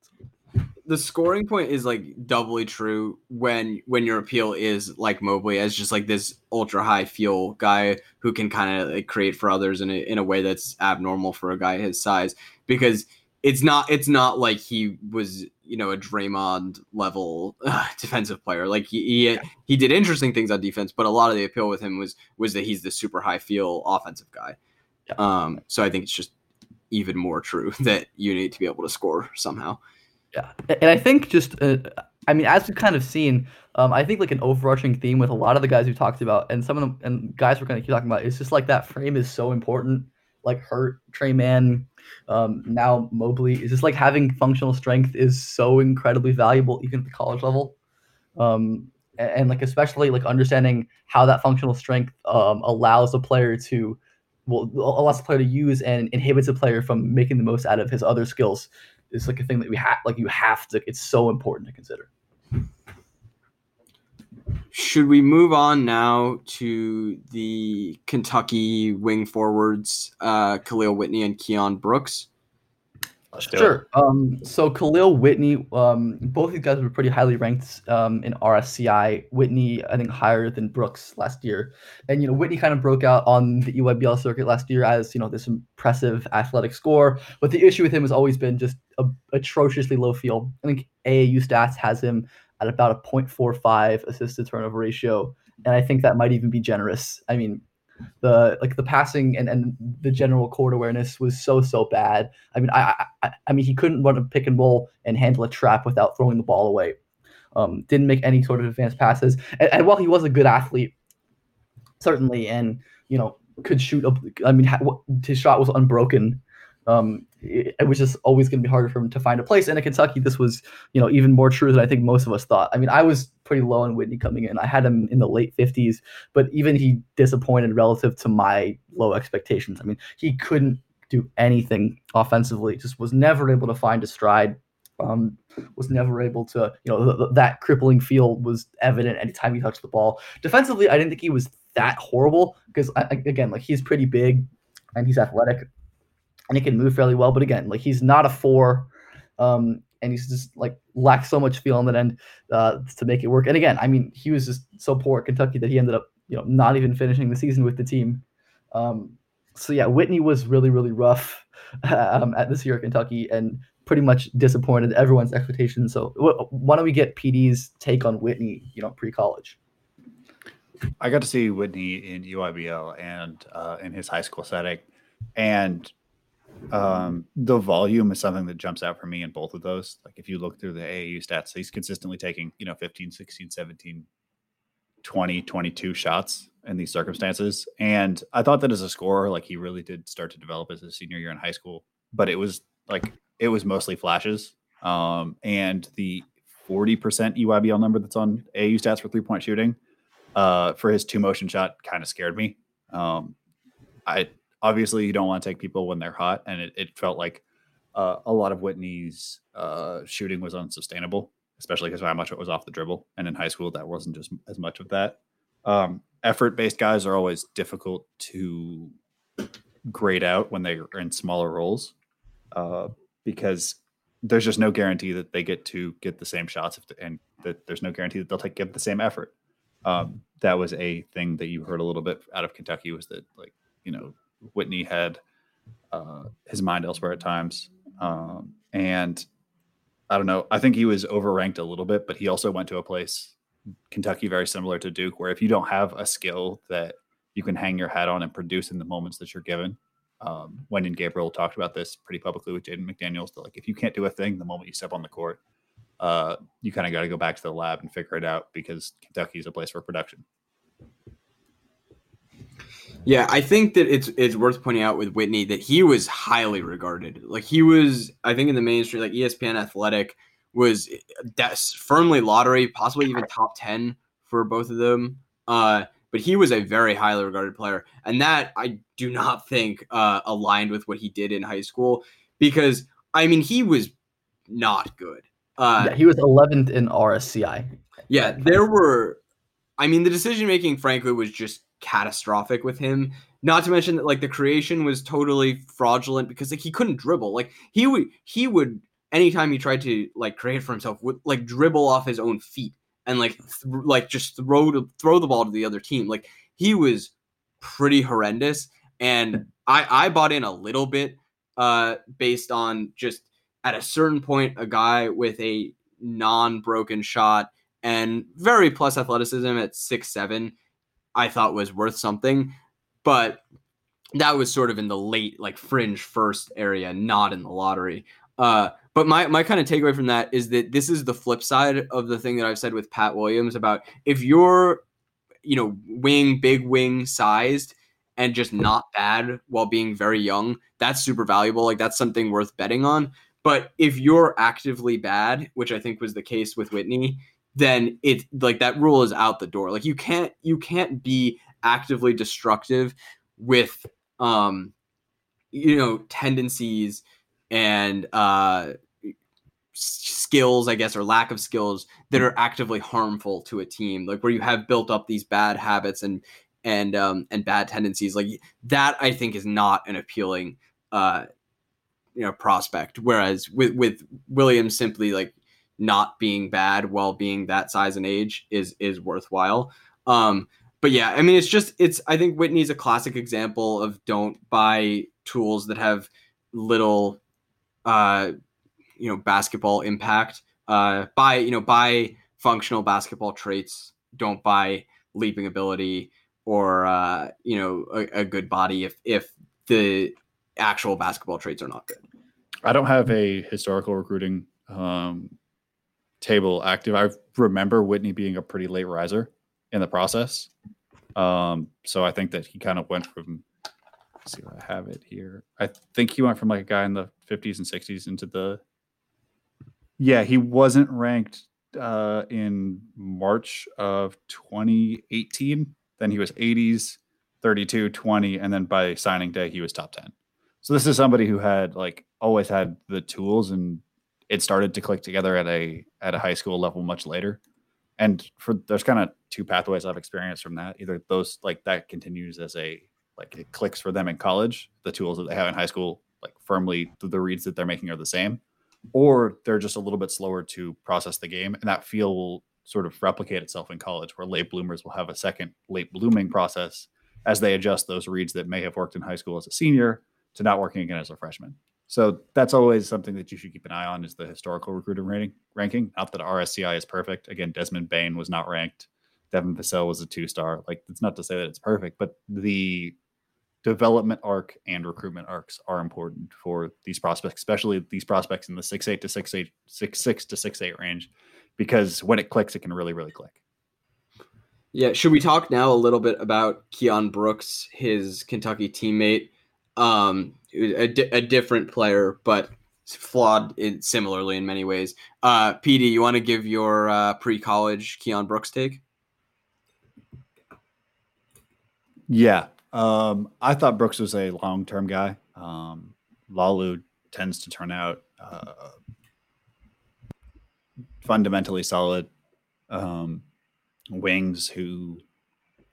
the scoring point is like doubly true when when your appeal is like Mobley as just like this ultra high fuel guy who can kind of like create for others in a, in a way that's abnormal for a guy his size because it's not it's not like he was you know a Draymond level uh, <laughs> defensive player like he, he he did interesting things on defense but a lot of the appeal with him was was that he's the super high feel offensive guy yeah. um so I think it's just even more true <laughs> that you need to be able to score somehow. Yeah, and I think just, uh, I mean, as we've kind of seen, um, I think like an overarching theme with a lot of the guys we talked about, and some of them, and guys we're going to keep talking about, is just like that frame is so important. Like Hurt, Tre Mann, um, now Mobley. Is just like having functional strength is so incredibly valuable, even at the college level. Um, and, and like especially like understanding how that functional strength um, allows a player to well allows the player to use and inhibits a player from making the most out of his other skills is like a thing that we have like you have to it's so important to consider. Should we move on now to the kentucky wing forwards uh, khalil whitney and Keion brooks sure. Um, so Khalil Whitney, um, both these guys were pretty highly ranked um, in RSCI. Whitney, I think, higher than Brooks last year. And you know, Whitney kind of broke out on the EYBL circuit last year as you know this impressive athletic score. But the issue with him has always been just a, atrociously low field. I think AAU stats has him at about a 0.45 assist to turnover ratio, and I think that might even be generous. I mean, the like the passing and, and the general court awareness was so so bad. I mean, I, I I mean he couldn't run a pick and roll and handle a trap without throwing the ball away. Um, didn't make any sort of advanced passes, and, and while he was a good athlete, certainly, and you know could shoot. I mean, his shot was unbroken. Um, it, it was just always going to be harder for him to find a place. And in Kentucky, this was, you know, even more true than I think most of us thought. I mean, I was pretty low on Whitney coming in. I had him in the late 50s, but even he disappointed relative to my low expectations. I mean, he couldn't do anything offensively, just was never able to find a stride. Um, was never able to, you know, th- th- that crippling field was evident anytime he touched the ball. Defensively, I didn't think he was that horrible because, again, like he's pretty big and he's athletic and he can move fairly well. But again, like he's not a four, um, and he's just like lacks so much feel on that end uh, to make it work. And again, I mean, he was just so poor at Kentucky that he ended up, you know, not even finishing the season with the team. Um, so yeah, Whitney was really really rough <laughs> um, at this year at Kentucky and pretty much disappointed everyone's expectations. So why don't we get PD's take on Whitney, you know, pre-college? I got to see Whitney in EYBL and uh, in his high school setting, and um, the volume is something that jumps out for me in both of those. Like if you look through the AAU stats, he's consistently taking, you know, 15, 16, 17, 20, 22 shots in these circumstances. And I thought that as a scorer, like he really did start to develop as a senior year in high school, but it was like, it was mostly flashes. Um, and the 40% EYBL number that's on AAU stats for three point shooting uh, for his two motion shot kind of scared me. Um, I obviously you don't want to take people when they're hot, and it, it felt like uh, a lot of Whitney's uh, shooting was unsustainable, especially because how much it was off the dribble. And in high school, that wasn't just as much of that. Um, effort based guys are always difficult to grade out when they're in smaller roles uh, because there's just no guarantee that they get to get the same shots the, and that there's no guarantee that they'll take give the same effort. Um, that was a thing that you heard a little bit out of Kentucky was that like you know Whitney had uh, his mind elsewhere at times. Um, and I don't know. I think he was overranked a little bit, but he also went to a place, Kentucky, very similar to Duke, where if you don't have a skill that you can hang your hat on and produce in the moments that you're given. Um, Wenyen Gabriel talked about this pretty publicly with Jaden McDaniels. That like if you can't do a thing the moment you step on the court, uh, you kind of got to go back to the lab and figure it out because Kentucky is a place for production. Yeah, I think that it's it's worth pointing out with Whitney that he was highly regarded. Like he was, I think in the mainstream, like ESPN Athletic was that's firmly lottery, possibly even top ten for both of them. Uh, but he was a very highly regarded player, and that I do not think uh, aligned with what he did in high school because I mean he was not good. Uh, yeah, he was 11th in RSCI. Yeah, there were. I mean, the decision making, frankly, was just catastrophic with him. Not to mention that like the creation was totally fraudulent because like he couldn't dribble. Like he would he would anytime he tried to like create for himself, would like dribble off his own feet and like th- like just throw to throw the ball to the other team. Like he was pretty horrendous, and I I bought in a little bit uh based on just at a certain point a guy with a non-broken shot and very plus athleticism at six seven I thought was worth something, but that was sort of in the late like fringe first area, not in the lottery. Uh, but my my kind of takeaway from that is that this is the flip side of the thing that I've said with Pat Williams about if you're, you know, wing big wing sized and just not bad while being very young, that's super valuable. Like that's something worth betting on. But if you're actively bad, which I think was the case with Whitney, then it like that rule is out the door. Like you can't you can't be actively destructive with um you know tendencies and uh skills i guess or lack of skills that are actively harmful to a team like where you have built up these bad habits and and um and bad tendencies like that i think is not an appealing uh you know prospect whereas with with williams simply like not being bad while being that size and age is is worthwhile. Um but yeah i mean it's just it's i think whitney's a classic example of don't buy tools that have little uh you know basketball impact. Uh buy you know buy functional basketball traits. Don't buy leaping ability or uh you know a, a good body if if the actual basketball traits are not good. I don't have a historical recruiting um table active i remember whitney being a pretty late riser in the process um so i think that he kind of went from see if I have it here. I think he went from like a guy in the 50s and 60s into the. Yeah, he wasn't ranked uh, in March of 2018. Then he was 80s, 32, 20, and then by signing day he was top 10. So this is somebody who had like always had the tools, and it started to click together at a at a high school level much later. And for there's kind of two pathways I've experienced from that. Either those like that continues as a like it clicks for them in college. The tools that they have in high school, like firmly the reads that they're making are the same, or they're just a little bit slower to process the game, and that feel will sort of replicate itself in college, where late bloomers will have a second late blooming process as they adjust those reads that may have worked in high school as a senior to not working again as a freshman. So that's always something that you should keep an eye on is the historical recruiting rating ranking. Not that RSCI is perfect. Again, Desmond Bane was not ranked. Devin Vassell was a two star. Like it's not to say that it's perfect, but the development arc and recruitment arcs are important for these prospects, especially these prospects in the six eight to six eight six six to six eight range, because when it clicks, it can really really click. Yeah, should we talk now a little bit about Keion Brooks, his Kentucky teammate, um, a, di- a different player, but flawed in, similarly in many ways. Uh, PD, you want to give your uh, pre-college Keion Brooks take? Yeah, um, I thought Brooks was a long term guy. Um, Lalu tends to turn out uh, fundamentally solid um, wings who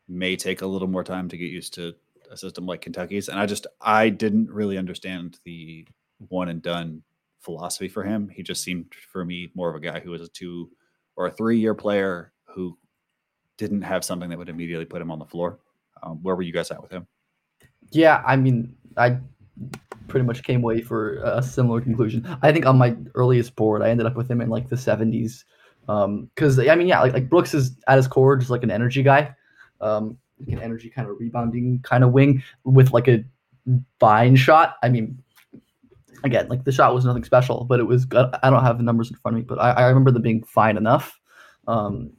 may take a little more time to get used to a system like Kentucky's. And I just, I didn't really understand the one and done philosophy for him. He just seemed for me more of a guy who was a two or a three year player who didn't have something that would immediately put him on the floor. Um, where were you guys at with him? Yeah, I mean, I pretty much came away for a similar conclusion. I think on my earliest board, I ended up with him in like the 70s. Because um, I mean, yeah, like, like Brooks is at his core just like an energy guy, um, like an energy kind of rebounding kind of wing with like a fine shot. I mean, again, like the shot was nothing special, but it was. good. I don't have the numbers in front of me, but I, I remember them being fine enough. Um,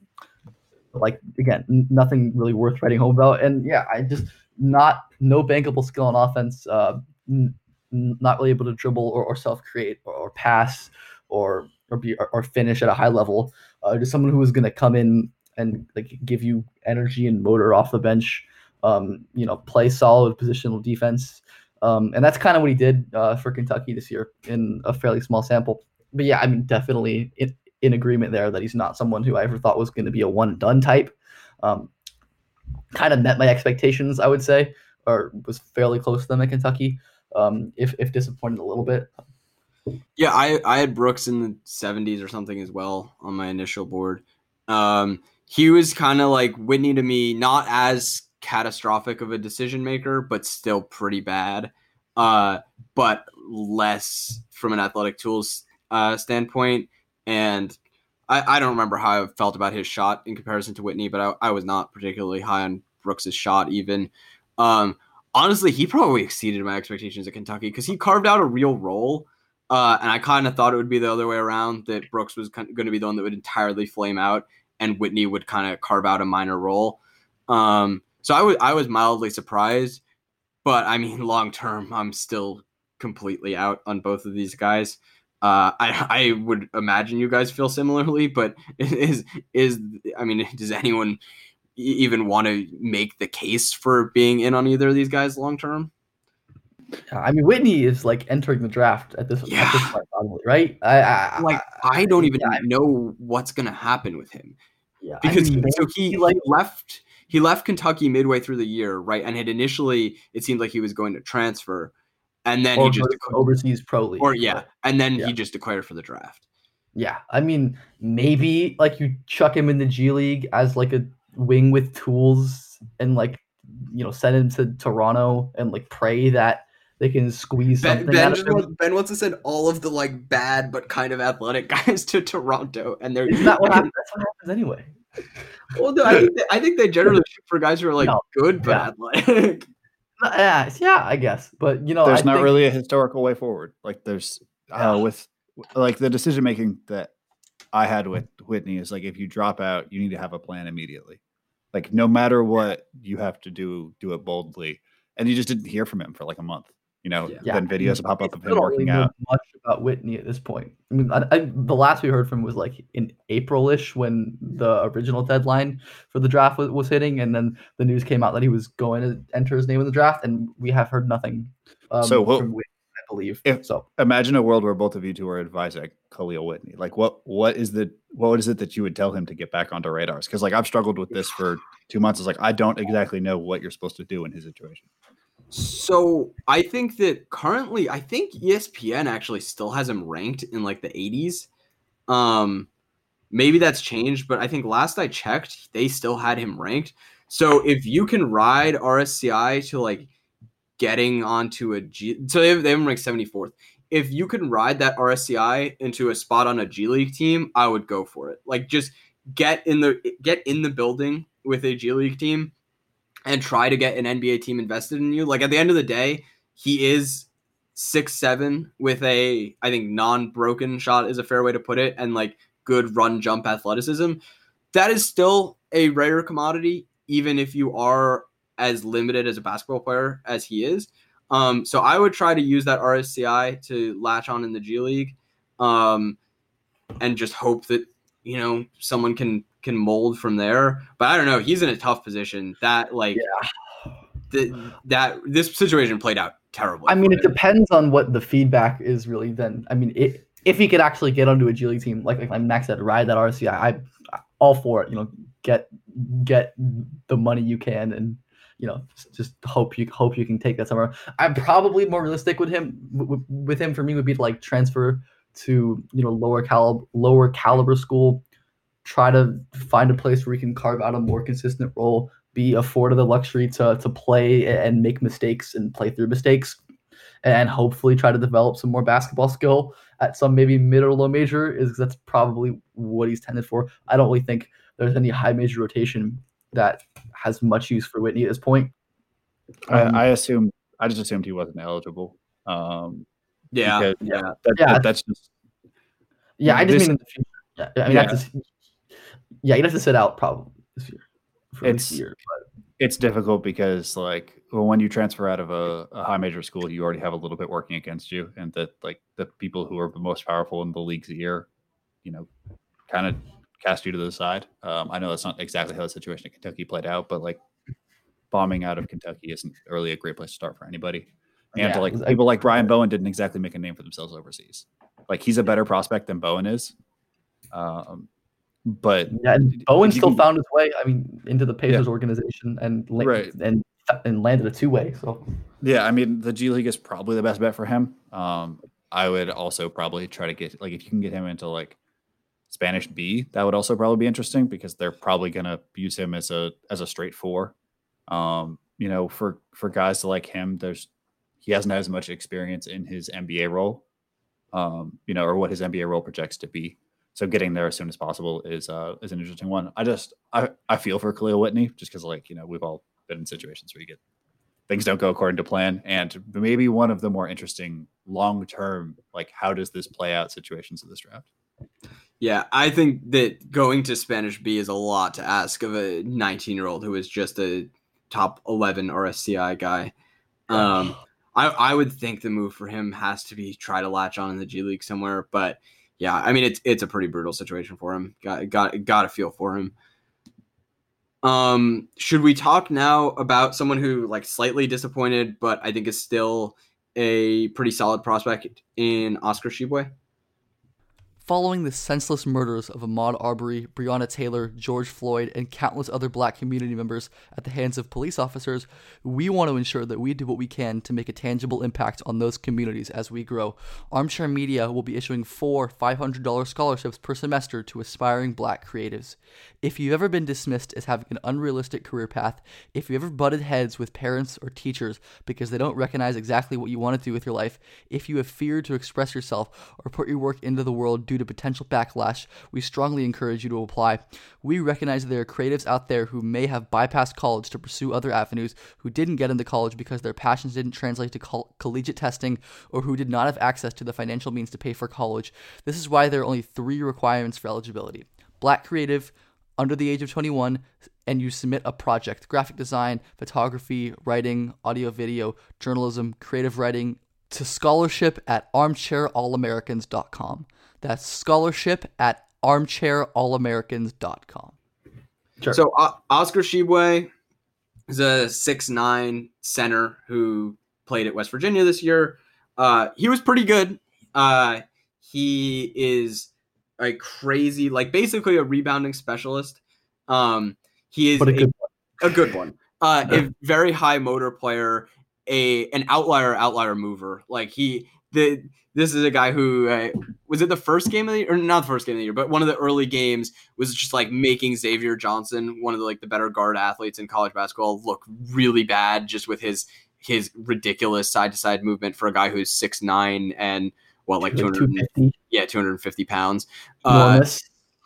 like again, nothing really worth writing home about. And yeah, I just not no bankable skill on offense. Uh, n- not really able to dribble or, or self create or, or, pass or or be or, or, finish at a high level. Uh, just someone who is going to come in and like give you energy and motor off the bench. Um, you know, play solid positional defense. Um, and that's kind of what he did uh, for Kentucky this year in a fairly small sample. But yeah, I mean, definitely in, in agreement there that he's not someone who I ever thought was going to be a one and done type. Um, kind of met my expectations, I would say, or was fairly close to them at Kentucky. Um, if if disappointed a little bit. Yeah, I, I had Brooks in the 70s or something as well on my initial board. Um, he was kind of like Whitney to me, not as catastrophic of a decision maker, but still pretty bad. Uh, but less from an athletic tools uh, standpoint. And I, I don't remember how I felt about his shot in comparison to Whitney, but I, I was not particularly high on Brooks's shot even. Um, honestly, he probably exceeded my expectations at Kentucky because he carved out a real role. Uh, and I kind of thought it would be the other way around that Brooks was going to be the one that would entirely flame out and Whitney would kind of carve out a minor role. Um, so I was I was mildly surprised, but I mean, <laughs> long term, I'm still completely out on both of these guys. Uh, <laughs> I I would imagine you guys feel similarly, but <laughs> is is I mean, does anyone even want to make the case for being in on either of these guys long term? I mean, Whitney is like entering the draft at this, yeah. at this point, probably, right? I, I, like I don't even yeah, know what's gonna happen with him. Yeah, because I mean, so he like left he left Kentucky midway through the year, right? And had initially it seemed like he was going to transfer, and then he just overseas pro league, or yeah, and then yeah. he just declared for the draft. Yeah, I mean, maybe like you chuck him in the G League as like a wing with tools, and like you know send him to Toronto and like pray that they can squeeze ben, something. Ben, wants, ben wants to send all of the like bad but kind of athletic <laughs> guys to Toronto, and they're Isn't what happens. That's what happens anyway. <laughs> Well, no, I think they, I think they generally shoot for guys who are like no, good but yeah. athletic. <laughs> Yeah, yeah, I guess, but you know, there's I not think, really a historical way forward. Like there's uh, with like the decision making that I had with Whitney is like if you drop out, you need to have a plan immediately. Like no matter what, you have to do do it boldly. And you just didn't hear from him for like a month. You know, yeah. then videos pop up of him working really out. Much about Whitney at this point. I mean, I, I, the last we heard from was like in April-ish when the original deadline for the draft was, was hitting, and then the news came out that he was going to enter his name in the draft, and we have heard nothing. Um, so what, from Whitney, I believe. If, so imagine a world where both of you two are advising Kahlil Whitney. Like, what what is the what is it that you would tell him to get back onto radars? Because like I've struggled with this for two months. It's like I don't exactly know what you're supposed to do in his situation. So I think that currently, I think ESPN actually still has him ranked in like the 80s. Um, maybe that's changed, but I think last I checked, they still had him ranked. So if you can ride RSCI to like getting onto a G, so they have, they have him ranked 74th. If you can ride that RSCI into a spot on a G League team, I would go for it. Like just get in the get in the building with a G League team and try to get an NBA team invested in you. Like at the end of the day, he is six seven with a I think non broken shot is a fair way to put it, and like good run jump athleticism. That is still a rare commodity, even if you are as limited as a basketball player as he is. Um, so I would try to use that RSCI to latch on in the G League, um, and just hope that you know someone can can mold from there. But I don't know. He's in a tough position. That like yeah. the, that this situation played out terribly. I mean, it him. depends on what the feedback is really. Then I mean, it, if he could actually get onto a G League team, like like Max said, ride that RSCI, I all for it. You know, get get the money you can and you know just hope you hope you can take that somewhere. I'm probably more realistic with him with him for me would be to like transfer to you know lower caliber lower caliber school try to find a place where he can carve out a more consistent role, be afforded the luxury to to play and make mistakes and play through mistakes, and hopefully try to develop some more basketball skill at some maybe mid or low major. Is that's probably what he's tended for. I don't really think there's any high major rotation that has much use for Whitney at this point. Um, I, I assume I just assumed he wasn't eligible. Um, yeah, because, yeah, that, yeah. That, that's just. Yeah, I just this, mean in the future. Yeah, I mean, yeah. That's just, yeah, you'd have to sit out probably this year. it's year, it's difficult because like well, when you transfer out of a, a, high major school, you already have a little bit working against you, and that like the people who are the most powerful in the league's year, you know, kind of cast you to the side. Um, I know that's not exactly how the situation in Kentucky played out, but like bombing out of Kentucky isn't really a great place to start for anybody. And yeah, like people like Brian Bowen didn't exactly make a name for themselves overseas. Like he's a better prospect than Bowen is. Um, but yeah, and Bowen still can, found his way. I mean, into the Pacers yeah. organization and right. and and landed a two way. So yeah, I mean, the G League is probably the best bet for him. Um, I would also probably try to get like if you can get him into like Spanish B, that would also probably be interesting because they're probably gonna use him as a as a straight four. Um, you know, for for guys like him, there's he hasn't had as much experience in his NBA role, um, you know, or what his NBA role projects to be. So getting there as soon as possible is uh is an interesting one. I just I I feel for Kahlil Whitney just because like you know we've all been in situations where you get things don't go according to plan, and maybe one of the more interesting long term like how does this play out situations of this draft. Yeah, I think that going to Spanish B is a lot to ask of a 19 year old who is just a top 11 RSCI guy. Um, I, I would think the move for him has to be try to latch on in the G League somewhere. But yeah, I mean it's it's a pretty brutal situation for him. Got got got to feel for him. Um, should we talk now about someone who like slightly disappointed, but I think is still a pretty solid prospect in Oscar Tshiebwe? Following the senseless murders of Ahmaud Arbery, Breonna Taylor, George Floyd, and countless other black community members at the hands of police officers, we want to ensure that we do what we can to make a tangible impact on those communities as we grow. Armchair Media will be issuing four $500 scholarships per semester to aspiring black creatives. If you've ever been dismissed as having an unrealistic career path, if you've ever butted heads with parents or teachers because they don't recognize exactly what you want to do with your life, if you have feared to express yourself or put your work into the world due to potential backlash, we strongly encourage you to apply. We recognize there are creatives out there who may have bypassed college to pursue other avenues, who didn't get into college because their passions didn't translate to coll- collegiate testing, or who did not have access to the financial means to pay for college. This is why there are only three requirements for eligibility black creative, under the age of 21, and you submit a project graphic design, photography, writing, audio, video, journalism, creative writing to scholarship at armchairallamericans.com. That's scholarship at armchairallamericans.com. Sure. So uh, Oscar Tshiebwe is a six nine center who played at West Virginia this year. Uh, he was pretty good. Uh, he is a crazy, like basically a rebounding specialist. Um, he is But a good a, a good one. Uh, a very high motor player, a an outlier outlier mover. Like he the this is a guy who uh, was it the first game of the year or not the first game of the year, but one of the early games was just like making Xavier Johnson, one of the like the better guard athletes in college basketball, look really bad just with his his ridiculous side to side movement for a guy who's six nine and what like 200 250. yeah 250 pounds. Uh,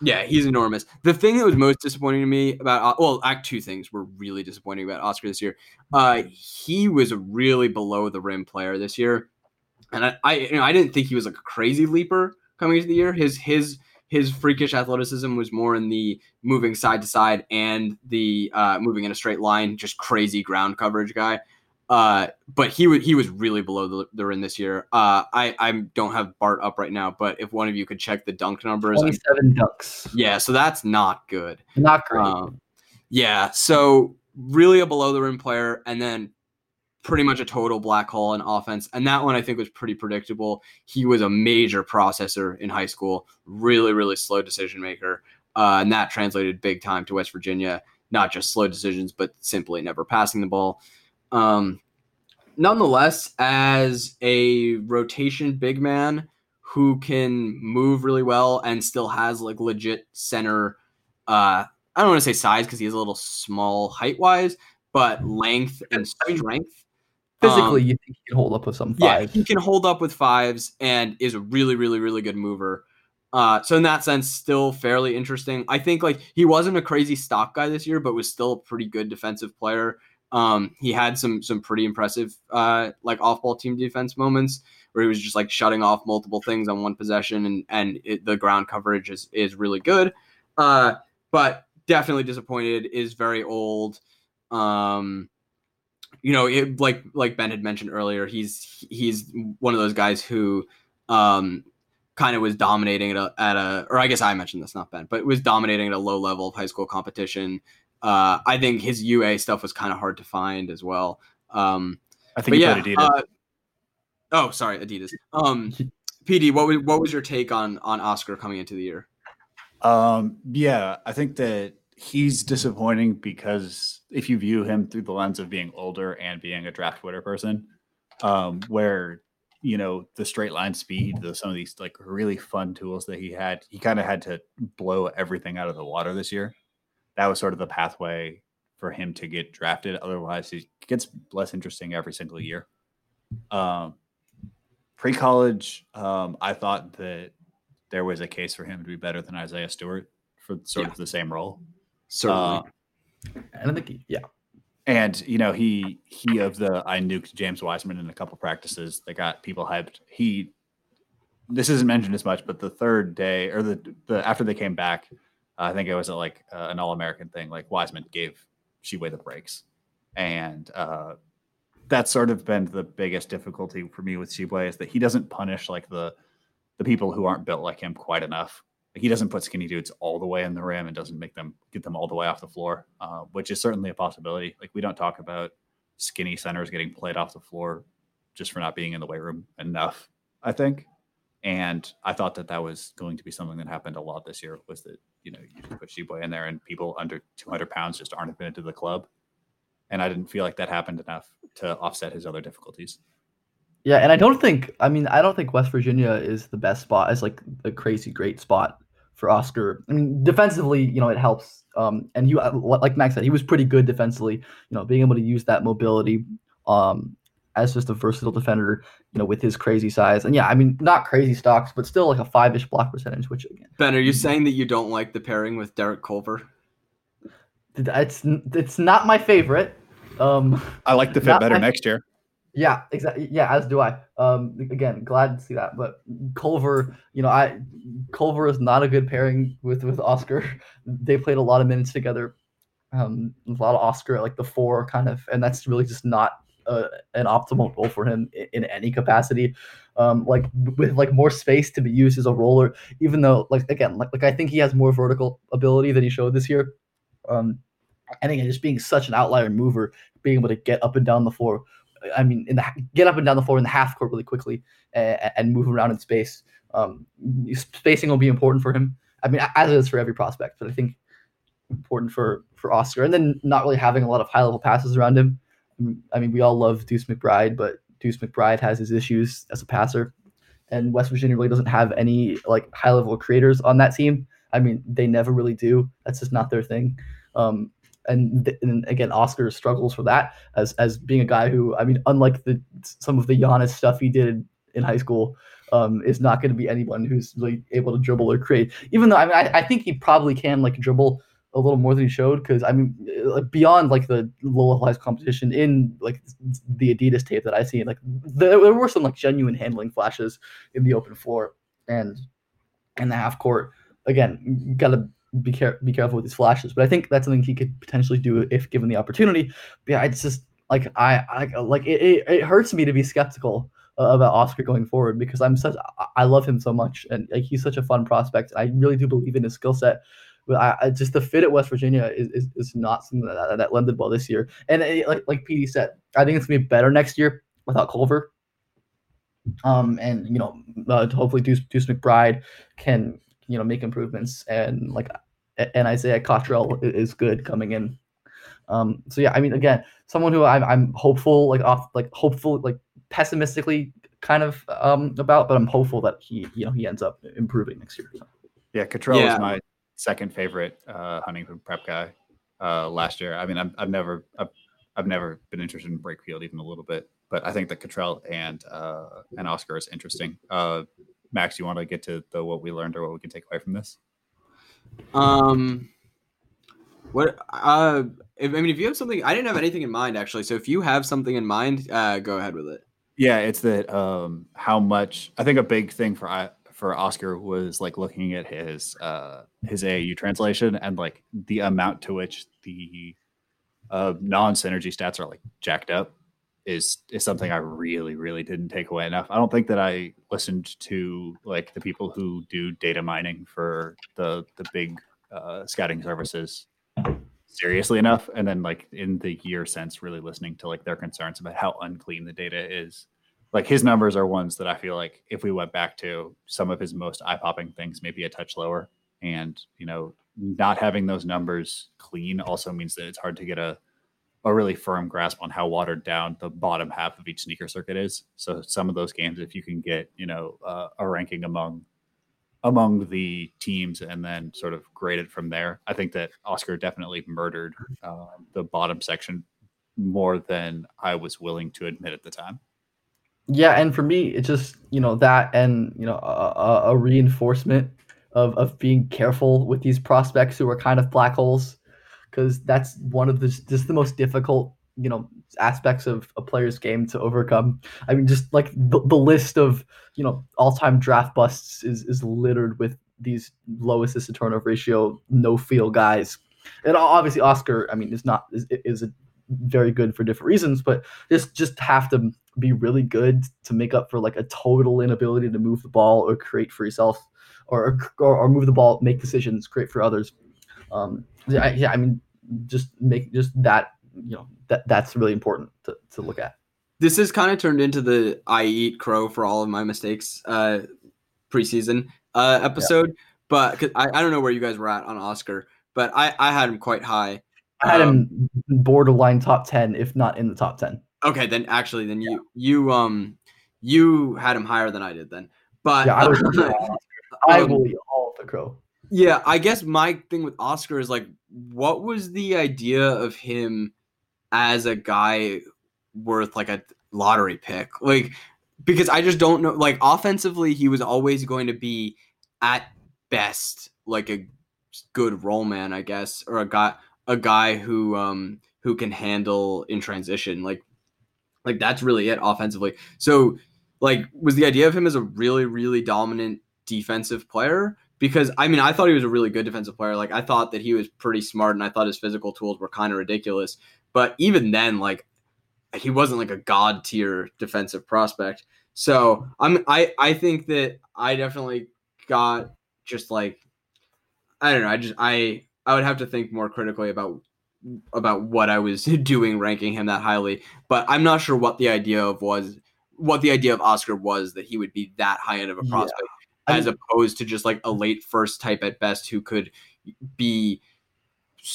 yeah, he's enormous. The thing that was most disappointing to me about well, act two things were really disappointing about Oscar this year. Uh, he was a really below the rim player this year, and I, I, you know, I didn't think he was like a crazy leaper coming into the year. His his his freakish athleticism was more in the moving side to side and the uh, moving in a straight line, just crazy ground coverage guy. Uh, but he was he was really below the, the rim this year. Uh, I I don't have Bart up right now, but if one of you could check the dunk numbers, I'm- 27 ducks. yeah, so that's not good. Not great. Um, yeah, so really a below the rim player, and then pretty much a total black hole in offense. And that one I think was pretty predictable. He was a major processor in high school, really, really slow decision maker. Uh, and that translated big time to West Virginia, not just slow decisions, but simply never passing the ball. Um, nonetheless, as a rotation big man who can move really well and still has like legit center, uh, I don't want to say size because he is a little small height wise, but length and strength. Physically, um, you think he can hold up with some Yeah, he can hold up with fives and is a really, really, really good mover. Uh, so in that sense, still fairly interesting. I think like he wasn't a crazy stock guy this year, but was still a pretty good defensive player. Um, he had some some pretty impressive uh, like off ball team defense moments where he was just like shutting off multiple things on one possession, and and it, the ground coverage is is really good. Uh, but definitely disappointed. Is very old. Um, you know, it, like like Ben had mentioned earlier, he's he's one of those guys who um, kind of was dominating at a, at a, or I guess I mentioned this, not Ben, but was dominating at a low level of high school competition. Uh, I think his UA stuff was kind of hard to find as well. Um, I think he yeah, played Adidas. uh, oh, sorry, Adidas. Um, <laughs> PD, what was what was your take on on Oscar coming into the year? Um, yeah, I think that he's disappointing because if you view him through the lens of being older and being a draft Twitter person, um, where you know the straight line speed, the, some of these like really fun tools that he had. He kind of had to blow everything out of the water this year. That was sort of the pathway for him to get drafted. Otherwise, he gets less interesting every single year. Um, Pre college, um, I thought that there was a case for him to be better than Isaiah Stewart for sort yeah. of the same role. Certainly. Uh, and I think, he, yeah. And you know, he he of the I nuked James Wiseman in a couple practices that got people hyped. He this isn't mentioned as much, but the third day or the the after they came back, uh, I think it was a, like uh, an All American thing. Like Wiseman gave Tshiebwe the breaks, and uh, that's sort of been the biggest difficulty for me with Tshiebwe is that he doesn't punish like the the people who aren't built like him quite enough. Like, he doesn't put skinny dudes all the way in the rim and doesn't make them get them all the way off the floor, uh, which is certainly a possibility. Like we don't talk about skinny centers getting played off the floor just for not being in the weight room enough. I think, and I thought that that was going to be something that happened a lot this year. Was that you know you just put Tshiebwe in there and people under 200 pounds just aren't admitted to the club, and I didn't feel like that happened enough to offset his other difficulties. Yeah, and I don't think I mean I don't think West Virginia is the best spot as like a crazy great spot for Oscar. I mean defensively, you know, it helps. Um, and you like Max said, he was pretty good defensively. You know, being able to use that mobility um, as just a versatile defender, you know, with his crazy size. And yeah, I mean, not crazy stocks, but still like a five ish block percentage, which again. Ben, are you saying that you don't like the pairing with Derek Culver? It's it's not my favorite. Um, I like the <laughs> fit better my, next year. Yeah, exactly. Yeah, as do I. Um, again, glad to see that. But Culver, you know, I Culver is not a good pairing with with Oscar. <laughs> They played a lot of minutes together. Um, a lot of Oscar like the four kind of, and that's really just not uh, an optimal role for him in, in any capacity. Um, like with like more space to be used as a roller, even though like again, like like I think he has more vertical ability than he showed this year. Um, and again, just being such an outlier mover, being able to get up and down the floor. I mean, in the get up and down the floor in the half court really quickly and, and move around in space. Um, spacing will be important for him. I mean, as it is for every prospect, but I think important for for Oscar. And then not really having a lot of high level passes around him. I mean, we all love Deuce McBride, but Deuce McBride has his issues as a passer, and West Virginia really doesn't have any like high level creators on that team. I mean, they never really do. That's just not their thing. Um, and, and again, Oscar struggles for that as as being a guy who, I mean, unlike the some of the Giannis stuff he did in high school, um, is not going to be anyone who's like able to dribble or create. Even though I mean, I, I think he probably can like dribble a little more than he showed because I mean, like beyond like the low levelized competition in like the Adidas tape that I see, like there, there were some like genuine handling flashes in the open floor and in the half court. Again, gotta be care be careful with these flashes. But I think that's something he could potentially do if given the opportunity. But yeah, it's just like I, I like it, it, it hurts me to be skeptical uh, about Oscar going forward because I'm such I love him so much and like he's such a fun prospect. I really do believe in his skill set. But I, I, just the fit at West Virginia is, is, is not something that, that lended well this year. And it, like like PD said, I think it's gonna be better next year without Culver. Um, and you know, uh, hopefully Deuce, Deuce McBride can you know make improvements and like and Isaiah Cottrell is good coming in. Um, so yeah, I mean, again, someone who I'm, I'm hopeful, like off, like hopeful, like pessimistically kind of um, about, but I'm hopeful that he, you know, he ends up improving next year. So. Yeah, Cottrell yeah. is my second favorite uh, Huntington prep guy uh, last year. I mean, I'm, I've never, I've, I've never been interested in Brakefield even a little bit, but I think that Cottrell and uh, and Oscar is interesting. Uh, Max, you want to get to the what we learned or what we can take away from this? Um, what? Uh, if, I mean, if you have something, I didn't have anything in mind actually. So if you have something in mind, uh, go ahead with it. Yeah, it's that um, how much I think a big thing for I for Oscar was like looking at his uh, his AAU translation and like the amount to which the uh, non synergy stats are like jacked up is is something I really really didn't take away enough. I don't think that I listened to like the people who do data mining for the the big uh, scouting services seriously enough, and then like in the year since, really listening to like their concerns about how unclean the data is. Like his numbers are ones that I feel like if we went back to some of his most eye popping things, maybe a touch lower, and you know not having those numbers clean also means that it's hard to get a a really firm grasp on how watered down the bottom half of each sneaker circuit is. So some of those games, if you can get you know uh, a ranking among among the teams and then sort of graded from there, I think that Oscar definitely murdered uh, the bottom section more than I was willing to admit at the time. Yeah, and for me, it's just you know that and you know a, a reinforcement of of being careful with these prospects who are kind of black holes because that's one of the just the most difficult you know aspects of a player's game to overcome. I mean, just like the, the list of you know all-time draft busts is is littered with these low assist to turnover ratio, no feel guys. And obviously, Oscar, I mean, is not is is a very good for different reasons, but just just have to be really good to make up for like a total inability to move the ball or create for yourself, or or, or move the ball, make decisions, create for others. Um, yeah, yeah, I mean, just make just that you know that that's really important to, to look at. This has kind of turned into the I eat crow for all of my mistakes uh, preseason uh, episode, yeah. but I, I don't know where you guys were at on Oscar, but I I had him quite high. I had um, him borderline top ten, if not in the top ten. Okay, then actually, then you yeah. you um you had him higher than I did then. But yeah, I, was, <laughs> <laughs> I um, will eat all of the crow. Yeah, I guess my thing with Oscar is like, what was the idea of him as a guy worth like a lottery pick? Like, because I just don't know. Like, offensively, he was always going to be at best like a good role man, I guess, or a guy a guy who um who can handle in transition. Like, like that's really it offensively. So, like, was the idea of him as a really really dominant defensive player? Because I mean, I thought he was a really good defensive player. Like I thought that he was pretty smart, and I thought his physical tools were kind of ridiculous. But even then, like he wasn't like a god tier defensive prospect. So I'm I I think that I definitely got just like I don't know. I just I I would have to think more critically about about what I was <laughs> doing ranking him that highly. But I'm not sure what the idea of was what the idea of Oscar was that he would be that high end of a prospect. Yeah as opposed to just like a late first type at best who could be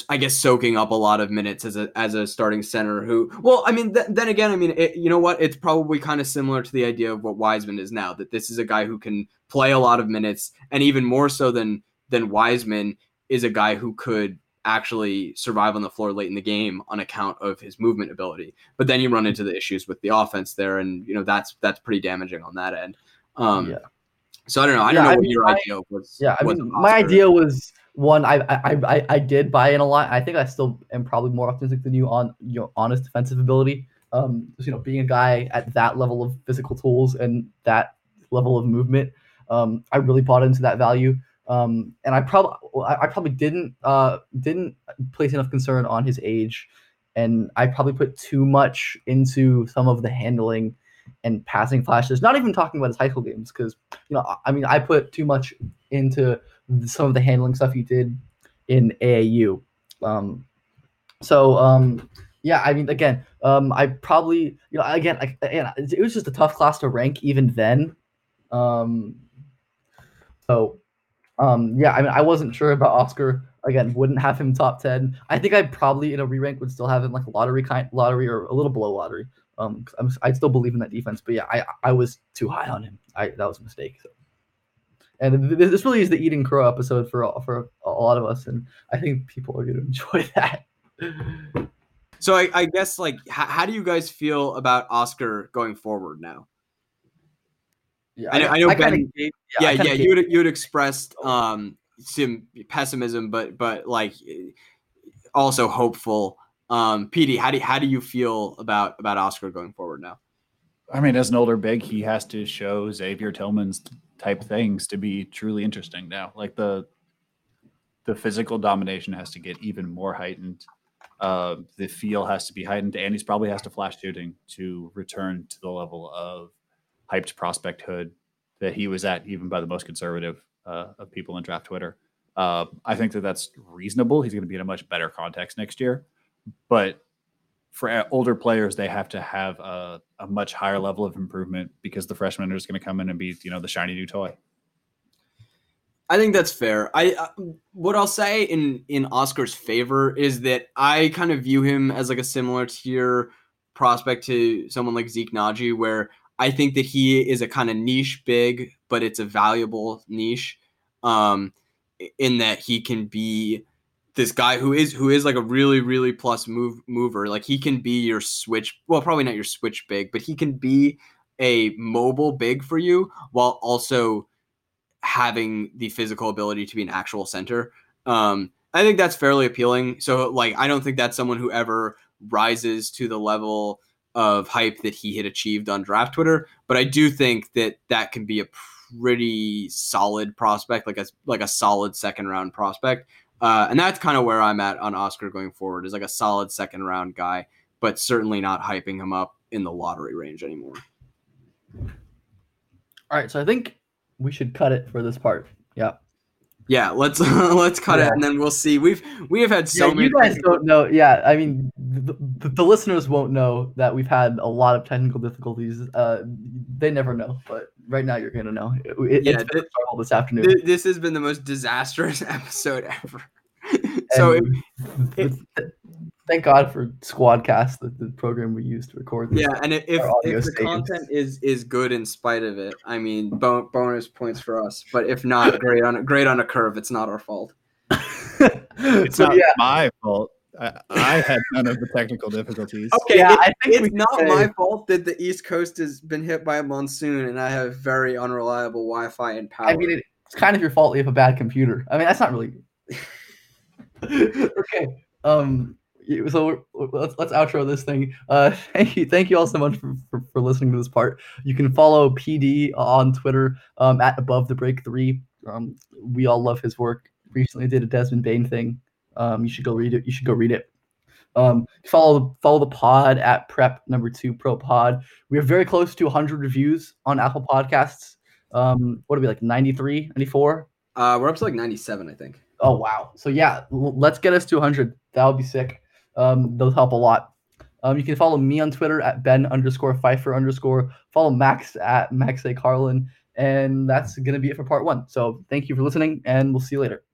I guess soaking up a lot of minutes as a as a starting center. Who, well, I mean, th- then again, I mean, it, you know what? It's probably kind of similar to the idea of what Wiseman is now. That this is a guy who can play a lot of minutes, and even more so than than Wiseman is a guy who could actually survive on the floor late in the game on account of his movement ability. But then you run into the issues with the offense there, and you know that's that's pretty damaging on that end. Um, yeah. So I don't know. I don't know I what mean, your idea was. Yeah, I mean, my idea was one. I, I I I did buy in a lot. I think I still am probably more optimistic than you on your honest defensive ability. Um, you know, being a guy at that level of physical tools and that level of movement, um, I really bought into that value. Um, and I probably I probably didn't uh didn't place enough concern on his age, and I probably put too much into some of the handling and passing flashes. Not even talking about his high school games, because you know, I mean, I put too much into some of the handling stuff he did in AAU. Um, so um, yeah, I mean, again, um, I probably you know, again, I, again, it was just a tough class to rank even then. Um, so um, yeah, I mean, I wasn't sure about Oscar. Again, wouldn't have him top ten. I think I probably in a re rank would still have him like lottery kind lottery or a little below lottery. Um, I'm, I still believe in that defense, but yeah, I I was too high on him. I that was a mistake. So. And this really is the eating crow episode for for a lot of us, and I think people are going <laughs> to enjoy that. So I, I guess like, how, how, do you guys feel about Oscar going forward now? Yeah, I, I know I Ben. yeah, yeah, yeah you would you would expressed um some pessimism, but but like also hopeful um, PD, how do how do you feel about about Oscar going forward now? I mean, as an older big, he has to show Xavier Tillman's type things to be truly interesting now. Like the the physical domination has to get even more heightened. Uh, the feel has to be heightened, and he's probably has to flash shooting to return to the level of hyped prospecthood that he was at, even by the most conservative uh, of people in draft Twitter. Uh, I think that that's reasonable. He's going to be in a much better context next year but for older players, they have to have a, a much higher level of improvement because the freshmen are just going to come in and be, you know, the shiny new toy. I think that's fair. I uh, what I'll say in in Oscar's favor is that I kind of view him as like a similar tier prospect to someone like Zeke Nnaji, where I think that he is a kind of niche big, but it's a valuable niche. Um, in that he can be this guy who is who is like a really really plus move mover. Like he can be your switch. Well, probably not your switch big, but he can be a mobile big for you while also having the physical ability to be an actual center. Um, I think that's fairly appealing. So like I don't think that's someone who ever rises to the level of hype that he had achieved on draft Twitter, but I do think that that can be a pretty solid prospect, like a like a solid second round prospect. Uh, and that's kind of where I'm at on Oscar going forward, is like a solid second round guy, but certainly not hyping him up in the lottery range anymore. All right, so I think we should cut it for this part. Yeah. Yeah, let's <laughs> let's cut yeah. it and then we'll see. We've we have had so yeah, many. You guys don't know. Yeah, I mean, the, the, the, listeners won't know that we've had a lot of technical difficulties. Uh, they never know, but right now you're gonna know. It, yeah, it's been this, this afternoon. This has been the most disastrous <laughs> episode ever. <laughs> so it, thank God for Squadcast, the, the program we use to record. This yeah, and if, if the stages. content is is good in spite of it, I mean, bo- bonus points for us. But if not, <laughs> great on a great on a curve. It's not our fault. <laughs> it's so, not yeah. my fault. I, I, had none of the technical difficulties. Okay, yeah, it, it's not say. my fault that the East Coast has been hit by a monsoon and I have very unreliable Wi-Fi and power. I mean, it's kind of your fault you have a bad computer. I mean, that's not really. <laughs> okay. Um, so let's let's outro this thing. Uh, <laughs> thank you, thank you all so much for, for, for listening to this part. You can follow PD on Twitter um, at above the break three. Um, we all love his work. Recently did a Desmond Bane thing. Um, you should go read it. You should go read it. Um, follow follow the pod at prep number two pro pod. We are very close to 100 reviews on Apple Podcasts. Um, what are we like 93, 94? Uh, we're up to like 97, I think. Oh wow! So yeah, let's get us to 100. That would be sick. Um, those help a lot. Um, you can follow me on Twitter at Ben underscore Pfeiffer underscore. Follow Max at Max A Carlin. And that's going to be it for part one. So thank you for listening, and we'll see you later.